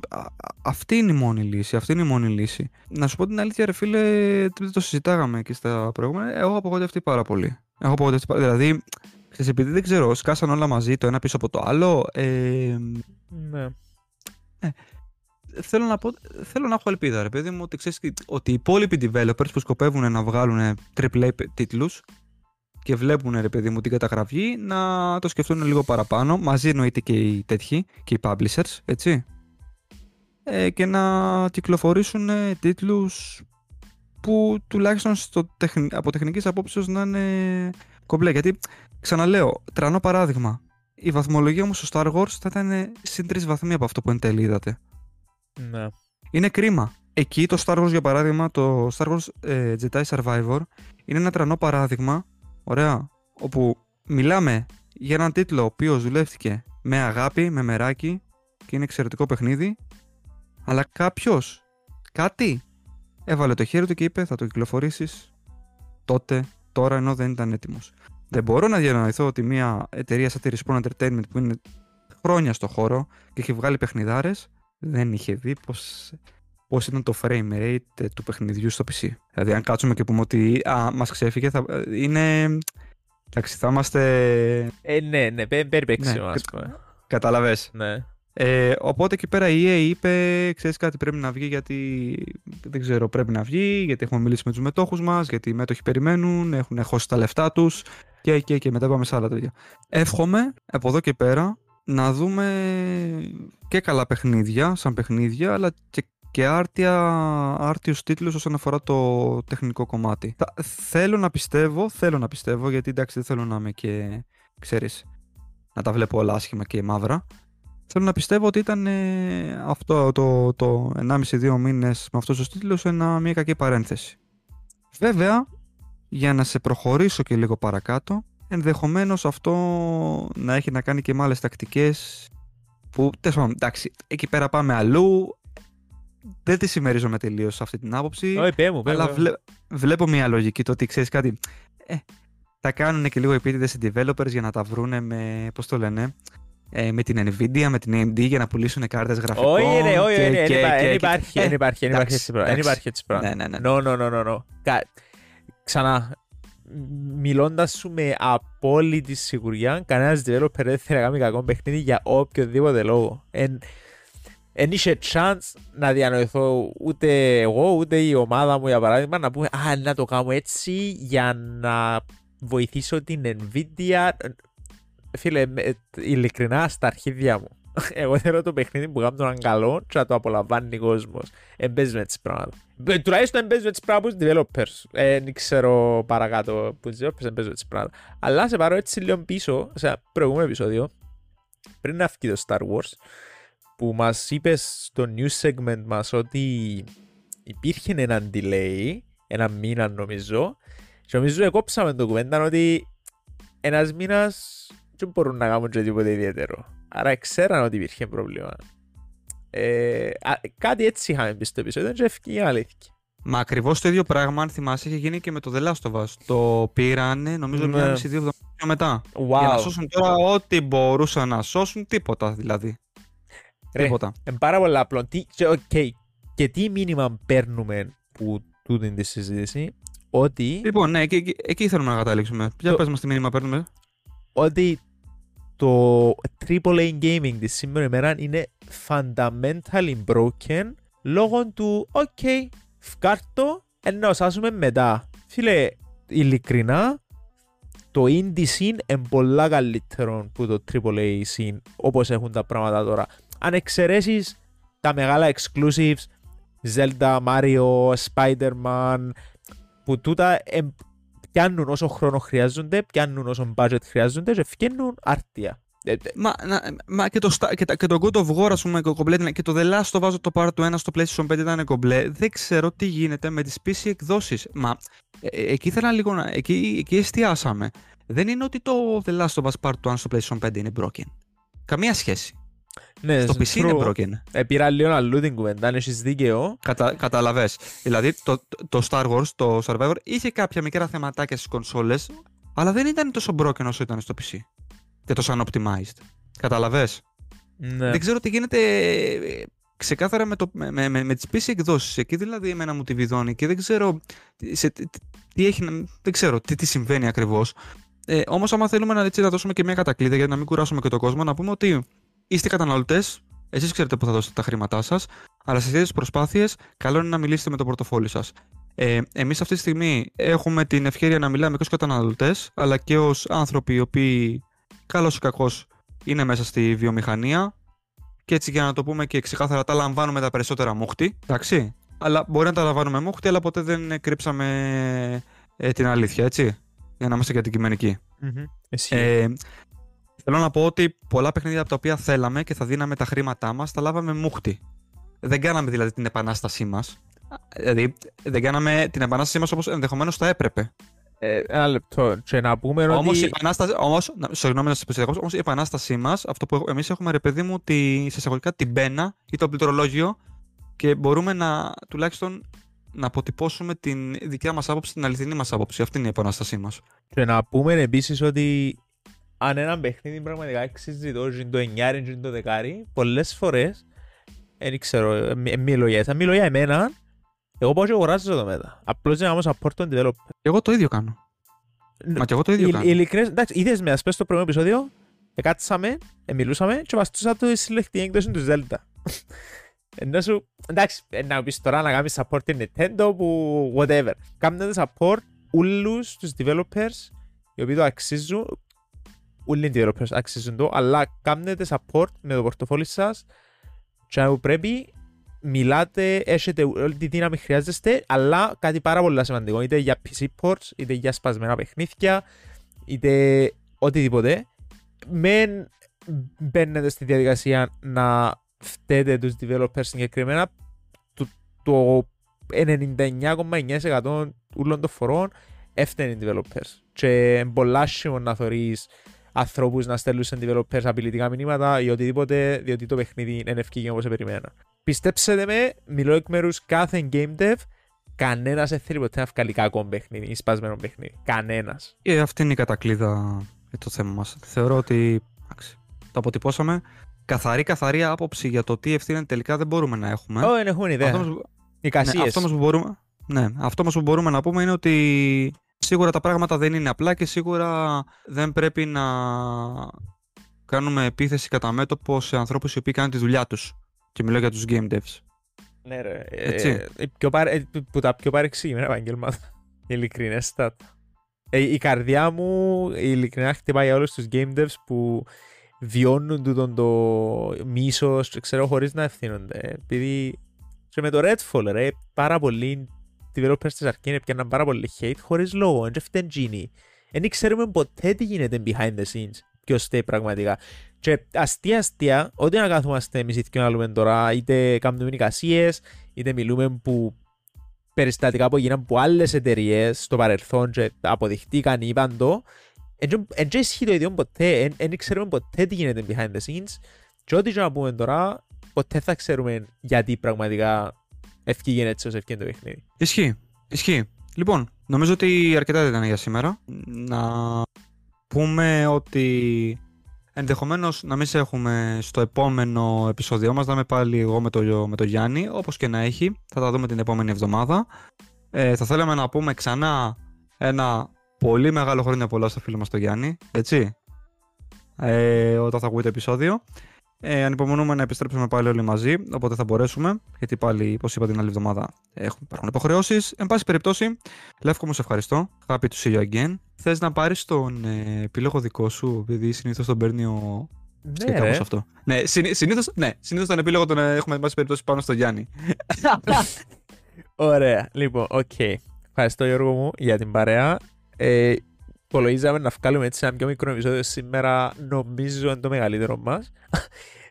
Speaker 1: αυτή είναι η μόνη λύση. Αυτή είναι η μόνη λύση. Να σου πω την αλήθεια, ρε φίλε, το συζητάγαμε και στα προηγούμενα. Εγώ έχω απογοητευτεί πάρα πολύ. Έχω απογοητευτεί πάρα Δηλαδή, ξέρεις, επειδή δεν ξέρω, σκάσαν όλα μαζί το ένα πίσω από το άλλο. Ε,
Speaker 2: ναι.
Speaker 1: Ε, θέλω να, πω, θέλω να έχω ελπίδα, ρε παιδί μου, ότι ξέρεις ότι οι υπόλοιποι developers που σκοπεύουν να βγάλουν AAA τίτλους και βλέπουν, ρε παιδί μου, την καταγραφή να το σκεφτούν λίγο παραπάνω. Μαζί εννοείται και οι τέτοιοι και οι publishers, έτσι. Ε, και να κυκλοφορήσουν ε, τίτλους που τουλάχιστον στο από τεχνικής απόψεως να είναι κομπλέ. Γιατί, ξαναλέω, τρανό παράδειγμα. Η βαθμολογία μου στο Star Wars θα ήταν συν τρεις βαθμοί από αυτό που εν τέλει είδατε.
Speaker 2: Ναι.
Speaker 1: Είναι κρίμα. Εκεί το Star Wars, για παράδειγμα, το Star Wars ε, Jedi Survivor είναι ένα τρανό παράδειγμα, ωραία, όπου μιλάμε για έναν τίτλο ο οποίος δουλεύτηκε με αγάπη, με μεράκι και είναι εξαιρετικό παιχνίδι, αλλά κάποιος, κάτι, έβαλε το χέρι του και είπε θα το κυκλοφορήσεις τότε, τώρα ενώ δεν ήταν έτοιμος. Δεν μπορώ να διανοηθώ ότι μια εταιρεία σαν τη Respawn Entertainment που είναι χρόνια στο χώρο και έχει βγάλει παιχνιδάρες δεν είχε δει πως, πώς ήταν το frame rate του παιχνιδιού στο PC. Δηλαδή αν κάτσουμε και πούμε ότι α, μας ξέφυγε θα, είναι... Εντάξει, θα είμαστε...
Speaker 2: Ε, ναι, ναι, περιπέξιμο, ναι, ας πούμε.
Speaker 1: Κατάλαβες.
Speaker 2: Ναι.
Speaker 1: Ε, οπότε εκεί πέρα η EA είπε, ξέρεις κάτι πρέπει να βγει γιατί δεν ξέρω πρέπει να βγει, γιατί έχουμε μιλήσει με τους μετόχους μας, γιατί οι μέτοχοι περιμένουν, έχουν χώσει τα λεφτά τους και, και, και μετά πάμε σε άλλα τέτοια. Εύχομαι από εδώ και πέρα να δούμε και καλά παιχνίδια, σαν παιχνίδια, αλλά και, και άρτια, άρτιους τίτλους όσον αφορά το τεχνικό κομμάτι. θέλω να πιστεύω, θέλω να πιστεύω, γιατί εντάξει δεν θέλω να είμαι και, ξέρεις, να τα βλέπω όλα άσχημα και μαύρα. Θέλω να πιστεύω ότι ήταν ε, αυτό το, το 1,5-2 μήνες με αυτούς τους τίτλους ένα, μια κακή παρένθεση. Βέβαια, για να σε προχωρήσω και λίγο παρακάτω, ενδεχομένως αυτό να έχει να κάνει και με άλλες τακτικές που, τέλος εντάξει, εκεί πέρα πάμε αλλού, δεν τη συμμερίζομαι τελείως αυτή την άποψη.
Speaker 2: Όχι, πέ μου, πέ
Speaker 1: αλλά βλέπω μια λογική το ότι ξέρεις κάτι. Ε, θα κάνουν και λίγο επίτηδες οι developers για να τα βρούνε με, πώς το λένε, ε, με την Nvidia, με την AMD για να πουλήσουν κάρτες γραφικών.
Speaker 2: Όχι, ρε, όχι, δεν υπάρχει, δεν υπάρχει, δεν υπάρχει έτσι πράγμα.
Speaker 1: Ναι, ναι, ναι.
Speaker 2: No, no, no, no. Ξανά, μιλώντας σου με απόλυτη σιγουριά, κανένας developer δεν θέλει να κάνει κακό παιχνίδι για οποιοδήποτε λόγο. Δεν είχε chance να διανοηθώ ούτε εγώ ούτε η ομάδα μου για παράδειγμα να πούμε Α, να το κάνω έτσι για να βοηθήσω την Nvidia. Φίλε, ειλικρινά στα αρχίδια μου. *laughs* Εγώ θέλω το παιχνίδι που κάνω τον καλό και να το απολαμβάνει ο κόσμος. Εμπέζει με τις πράγματα. Ε, τουλάχιστον εμπέζει με τις πράγματα του developers. Ε, δεν ξέρω παρακάτω που του developers εμπέζει με τις πράγματα. Αλλά σε πάρω έτσι λίγο πίσω, σε ένα προηγούμενο επεισόδιο, πριν να φύγει το Star Wars, που μας είπες στο news segment μας ότι υπήρχε ένα delay, ένα μήνα νομίζω, και νομίζω εκόψαμε το κουβέντα ότι ένας μήνας δεν μπορούν να κάνουν τίποτε ιδιαίτερο. Άρα ξέραν ότι υπήρχε πρόβλημα. Ε, α, κάτι έτσι είχαμε πει στο επεισόδιο και έφυγε αλήθεια.
Speaker 1: Μα ακριβώς το ίδιο πράγμα, αν θυμάσαι, είχε γίνει και με το The Last of Us. Το πήρανε, νομίζω, ναι. μια μισή δύο εβδομάδες μετά.
Speaker 2: Wow.
Speaker 1: Για να σώσουν τώρα ό,τι μπορούσαν να σώσουν, τίποτα δηλαδή.
Speaker 2: Ρε, τίποτα. Είναι πάρα πολύ απλό. Τι, okay. Και τι μήνυμα παίρνουμε που τούτη τη συζήτηση, ότι.
Speaker 1: Λοιπόν, ναι, εκεί, εκεί θέλουμε να καταλήξουμε. Ποια το... πες μας τι μήνυμα παίρνουμε.
Speaker 2: Ότι το AAA gaming της σήμερα ημέρα είναι fundamentally broken λόγω του ok, φκάρτο, ενώ σάσουμε μετά. Φίλε, ειλικρινά, το indie scene είναι πολλά καλύτερο που το AAA scene όπως έχουν τα πράγματα τώρα. Αν εξαιρέσεις τα μεγάλα exclusives, Zelda, Mario, Spider-Man, που τούτα πιάνουν όσο χρόνο χρειάζονται, πιάνουν όσο budget χρειάζονται και φτιάχνουν άρτια.
Speaker 1: Ε, μα, να, μα και, το, και, και το God of War, ας πούμε, κομπλέ, και το The Last of Us το Part 1 στο PlayStation 5 ήταν κομπλέ. Δεν ξέρω τι γίνεται με τις PC εκδόσεις. Μα ε, ε, εκεί ήθελα λίγο να... Εκεί, εκεί εστιάσαμε. Δεν είναι ότι το The Last of Us Part 1 στο PlayStation 5 είναι broken. Καμία σχέση.
Speaker 2: Ναι,
Speaker 1: Στο PC είναι
Speaker 2: true.
Speaker 1: broken.
Speaker 2: Ε, πήρα λίγο αλλού την κουβέντα, αν έχεις δίκαιο.
Speaker 1: Κατα, καταλαβες. Δηλαδή το, το Star Wars, το Survivor, είχε κάποια μικρά θεματάκια στις κονσόλες, αλλά δεν ήταν τόσο broken όσο ήταν στο PC. Και τόσο unoptimized. Καταλαβες.
Speaker 2: Ναι.
Speaker 1: Δεν ξέρω τι γίνεται ε, ξεκάθαρα με, το, με, με, με, με τις PC εκδόσεις. Εκεί δηλαδή εμένα μου τη βιδώνει και δεν ξέρω τι- σε, τι, τι έχει, να- δεν ξέρω τι, τι συμβαίνει ακριβώς. Ε, όμως άμα θέλουμε να, έτσι, να δώσουμε και μια κατακλείδα για να μην κουράσουμε και τον κόσμο, να πούμε ότι είστε καταναλωτές, εσείς ξέρετε πού θα δώσετε τα χρήματά σας, αλλά σε τέτοιες προσπάθειες καλό είναι να μιλήσετε με το πορτοφόλι σας. Ε, εμείς αυτή τη στιγμή έχουμε την ευκαιρία να μιλάμε και ως καταναλωτές, αλλά και ως άνθρωποι οι οποίοι καλός ή κακός είναι μέσα στη βιομηχανία και έτσι για να το πούμε και ξεκάθαρα τα λαμβάνουμε τα περισσότερα μούχτη, εντάξει. Αλλά μπορεί να τα λαμβάνουμε μούχτη, αλλά ποτέ δεν κρύψαμε ε, την αλήθεια, έτσι. Για να είμαστε και αντικειμενικοί.
Speaker 2: Μμμ. Εσύ.
Speaker 1: Ε, θέλω να πω ότι πολλά παιχνίδια από τα οποία θέλαμε και θα δίναμε τα χρήματά μας, τα λάβαμε μούχτη. Δεν κάναμε δηλαδή την επανάστασή μας. Δηλαδή, δεν κάναμε την επανάστασή μας όπως ενδεχομένως θα έπρεπε.
Speaker 2: Ε, ένα λεπτό. Και να πούμε
Speaker 1: Όμως
Speaker 2: ότι...
Speaker 1: η επανάσταση. Όμως, να- συγγνώμη να σας επιστρέψω. Όμως η επανάστασή μας, αυτό που εμείς έχουμε ρε παιδί μου, τη, σε εισαγωγικά την πένα ή το πληκτρολόγιο και μπορούμε να τουλάχιστον να αποτυπώσουμε την δικιά μας άποψη, την αληθινή μας άποψη. Αυτή είναι η επανάστασή μας.
Speaker 2: Και να πούμε επίσης ότι αν ένα παιχνίδι πραγματικά αξίζει το είναι το 9 είναι το 10 πολλές φορές δεν ξέρω, ε, μη- ε, μιλώ για εσένα, μιλώ για εμένα εγώ πάω και αγοράζω το μετά. Απλώς για να κάνω support τον developer.
Speaker 1: Εγώ το ίδιο κάνω. Μα και εγώ το ίδιο
Speaker 2: Η-
Speaker 1: κάνω.
Speaker 2: Ειλικρινές, εντάξει, είδες με ας πες στο πρώτο επεισόδιο, εκάτσαμε, ε, μιλούσαμε και βαστούσα το συλλεκτική έκδοση του Zelda. Ενώ σου, εντάξει, ε, να πεις τώρα να κάνεις support την Nintendo που whatever. Κάνετε support όλους τους developers οι οποίοι το αξίζουν, όλοι οι developers αξίζουν το, αλλά κάνετε support με το πορτοφόλι σας και που πρέπει μιλάτε, έχετε όλη τη δύναμη χρειάζεστε, αλλά κάτι πάρα πολύ σημαντικό, είτε για PC ports, είτε για σπασμένα παιχνίδια, είτε οτιδήποτε. Μεν μπαίνετε στη διαδικασία να φταίτε τους developers συγκεκριμένα, το, το 99,9% όλων των φορών έφτανε οι developers. Και είναι πολλά άσχημο να θωρείς ανθρώπους να στέλνουν σε developers απειλητικά μηνύματα ή οτιδήποτε, διότι το παιχνίδι είναι ευκήγη όπως περιμένα. Πιστέψτε με, μιλώ εκ μέρους κάθε game dev, κανένας δεν θέλει ποτέ να βγάλει κακό παιχνίδι ή σπασμένο παιχνίδι. Κανένας.
Speaker 1: Και αυτή είναι η κατακλείδα για το θέμα μας. Θεωρώ ότι. εντάξει, το αποτυπώσαμε. Καθαρή, καθαρή άποψη για το τι ευθύνη τελικά δεν μπορούμε να έχουμε.
Speaker 2: Ω, δεν έχουμε ιδέα.
Speaker 1: Αυτό όμως- Ναι,
Speaker 2: Εικασίες.
Speaker 1: αυτό όμως που μπορούμε, ναι, αυτό όμως που μπορούμε να πούμε είναι ότι σίγουρα τα πράγματα δεν είναι απλά και σίγουρα δεν πρέπει να κάνουμε επίθεση κατά μέτωπο σε ανθρώπους οι οποίοι κάνουν τη δουλειά τους. Και μιλάω για τους game devs.
Speaker 2: Ναι, ρε.
Speaker 1: Έτσι.
Speaker 2: Ε, ε, πιο παρε... ε, που τα πιο παρεξηγημένα επαγγέλματα. *laughs* Ειλικρινέστατα. Ε, η καρδιά μου ειλικρινά χτυπάει για όλους τους game devs που βιώνουν τούτον το μίσος, και ξέρω, χωρίς να ευθύνονται. Επειδή και με το Redfall, ρε, πάρα πολλοί developers της Arkane έπιαναν πάρα πολύ hate χωρίς λόγο, δεν φταίν Genie. Δεν ξέρουμε ποτέ τι γίνεται behind the scenes, ποιος φταίει πραγματικά. Και αστεία αστεία, ό,τι να κάθομαστε εμείς οι δυο να λέμε τώρα, είτε κάνουμε εικασίες, είτε μιλούμε που περιστατικά που έγιναν από άλλες εταιρείες στο παρελθόν και αποδειχτήκαν ή είπαν το, δεν ισχύει το ίδιο ποτέ, δεν ξέρουμε ποτέ τι γίνεται behind the scenes και ό,τι και να πούμε τώρα, ποτέ θα ξέρουμε γιατί πραγματικά ευκήγεν έτσι όσο ευκήγεν το παιχνίδι.
Speaker 1: Ισχύει. Ισχύει. Λοιπόν, νομίζω ότι αρκετά ήταν για σήμερα. Να πούμε ότι ενδεχομένως να μην σε έχουμε στο επόμενο επεισόδιο μας, να είμαι πάλι εγώ με το, με το Γιάννη, όπως και να έχει, θα τα δούμε την επόμενη εβδομάδα. Ε, θα θέλαμε να πούμε ξανά ένα πολύ μεγάλο χρόνια πολλά στο φίλο μας το Γιάννη, έτσι, ε, όταν θα ακούει το επεισόδιο. Ε, ανυπομονούμε να επιστρέψουμε πάλι όλοι μαζί, οπότε θα μπορέσουμε, γιατί πάλι, όπως είπα την άλλη εβδομάδα, έχουμε, υπάρχουν υποχρεώσεις. Εν πάση περιπτώσει, Λεύκο μου, σε ευχαριστώ. Happy to see you again. Θες να πάρεις τον ε, επίλογο δικό σου, επειδή συνήθως τον παίρνει ο. και
Speaker 2: Ναι,
Speaker 1: κάπως
Speaker 2: ρε.
Speaker 1: αυτό. Ναι, συνήθως ναι, συνήθως τον επίλογο τον ε, έχουμε, εν πάση περιπτώσει, πάνω στο Γιάννη. *laughs*
Speaker 2: Ωραία. Λοιπόν, οκ. Ευχαριστώ Γιώργο μου για την παρέα. Ε, υπολογίζαμε να βγάλουμε έτσι ένα πιο μικρό επεισόδιο σήμερα. Νομίζω είναι το μεγαλύτερο μας.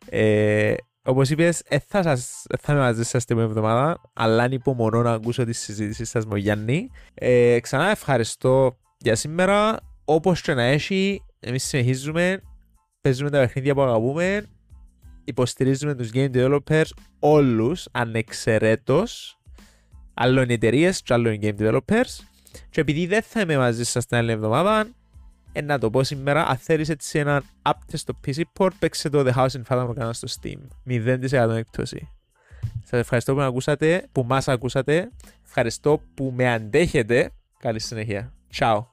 Speaker 2: Ε, όπως είπες, ε, θα, σας, ε, θα είμαι μαζί σας την επόμενη εβδομάδα, αλλά ανυπομονώ να ακούσω τη συζήτηση σας με ο Γιάννη. Ε, ξανά ευχαριστώ για σήμερα. Όπως και να έχει, εμείς συνεχίζουμε, παίζουμε τα παιχνίδια που αγαπούμε. υποστηρίζουμε τους game developers όλους ανεξαιρέτως άλλων εταιρείες και άλλων game developers και επειδή δεν θα είμαι μαζί σας την άλλη εβδομάδα ε, να το πω σήμερα, αν θέλεις έτσι έναν update στο PC port, παίξε το The House in Fathom κανένα στο Steam. 0% έκπτωση. Σας ευχαριστώ που με ακούσατε, που μας ακούσατε. Ευχαριστώ που με αντέχετε. Καλή συνέχεια. Ciao.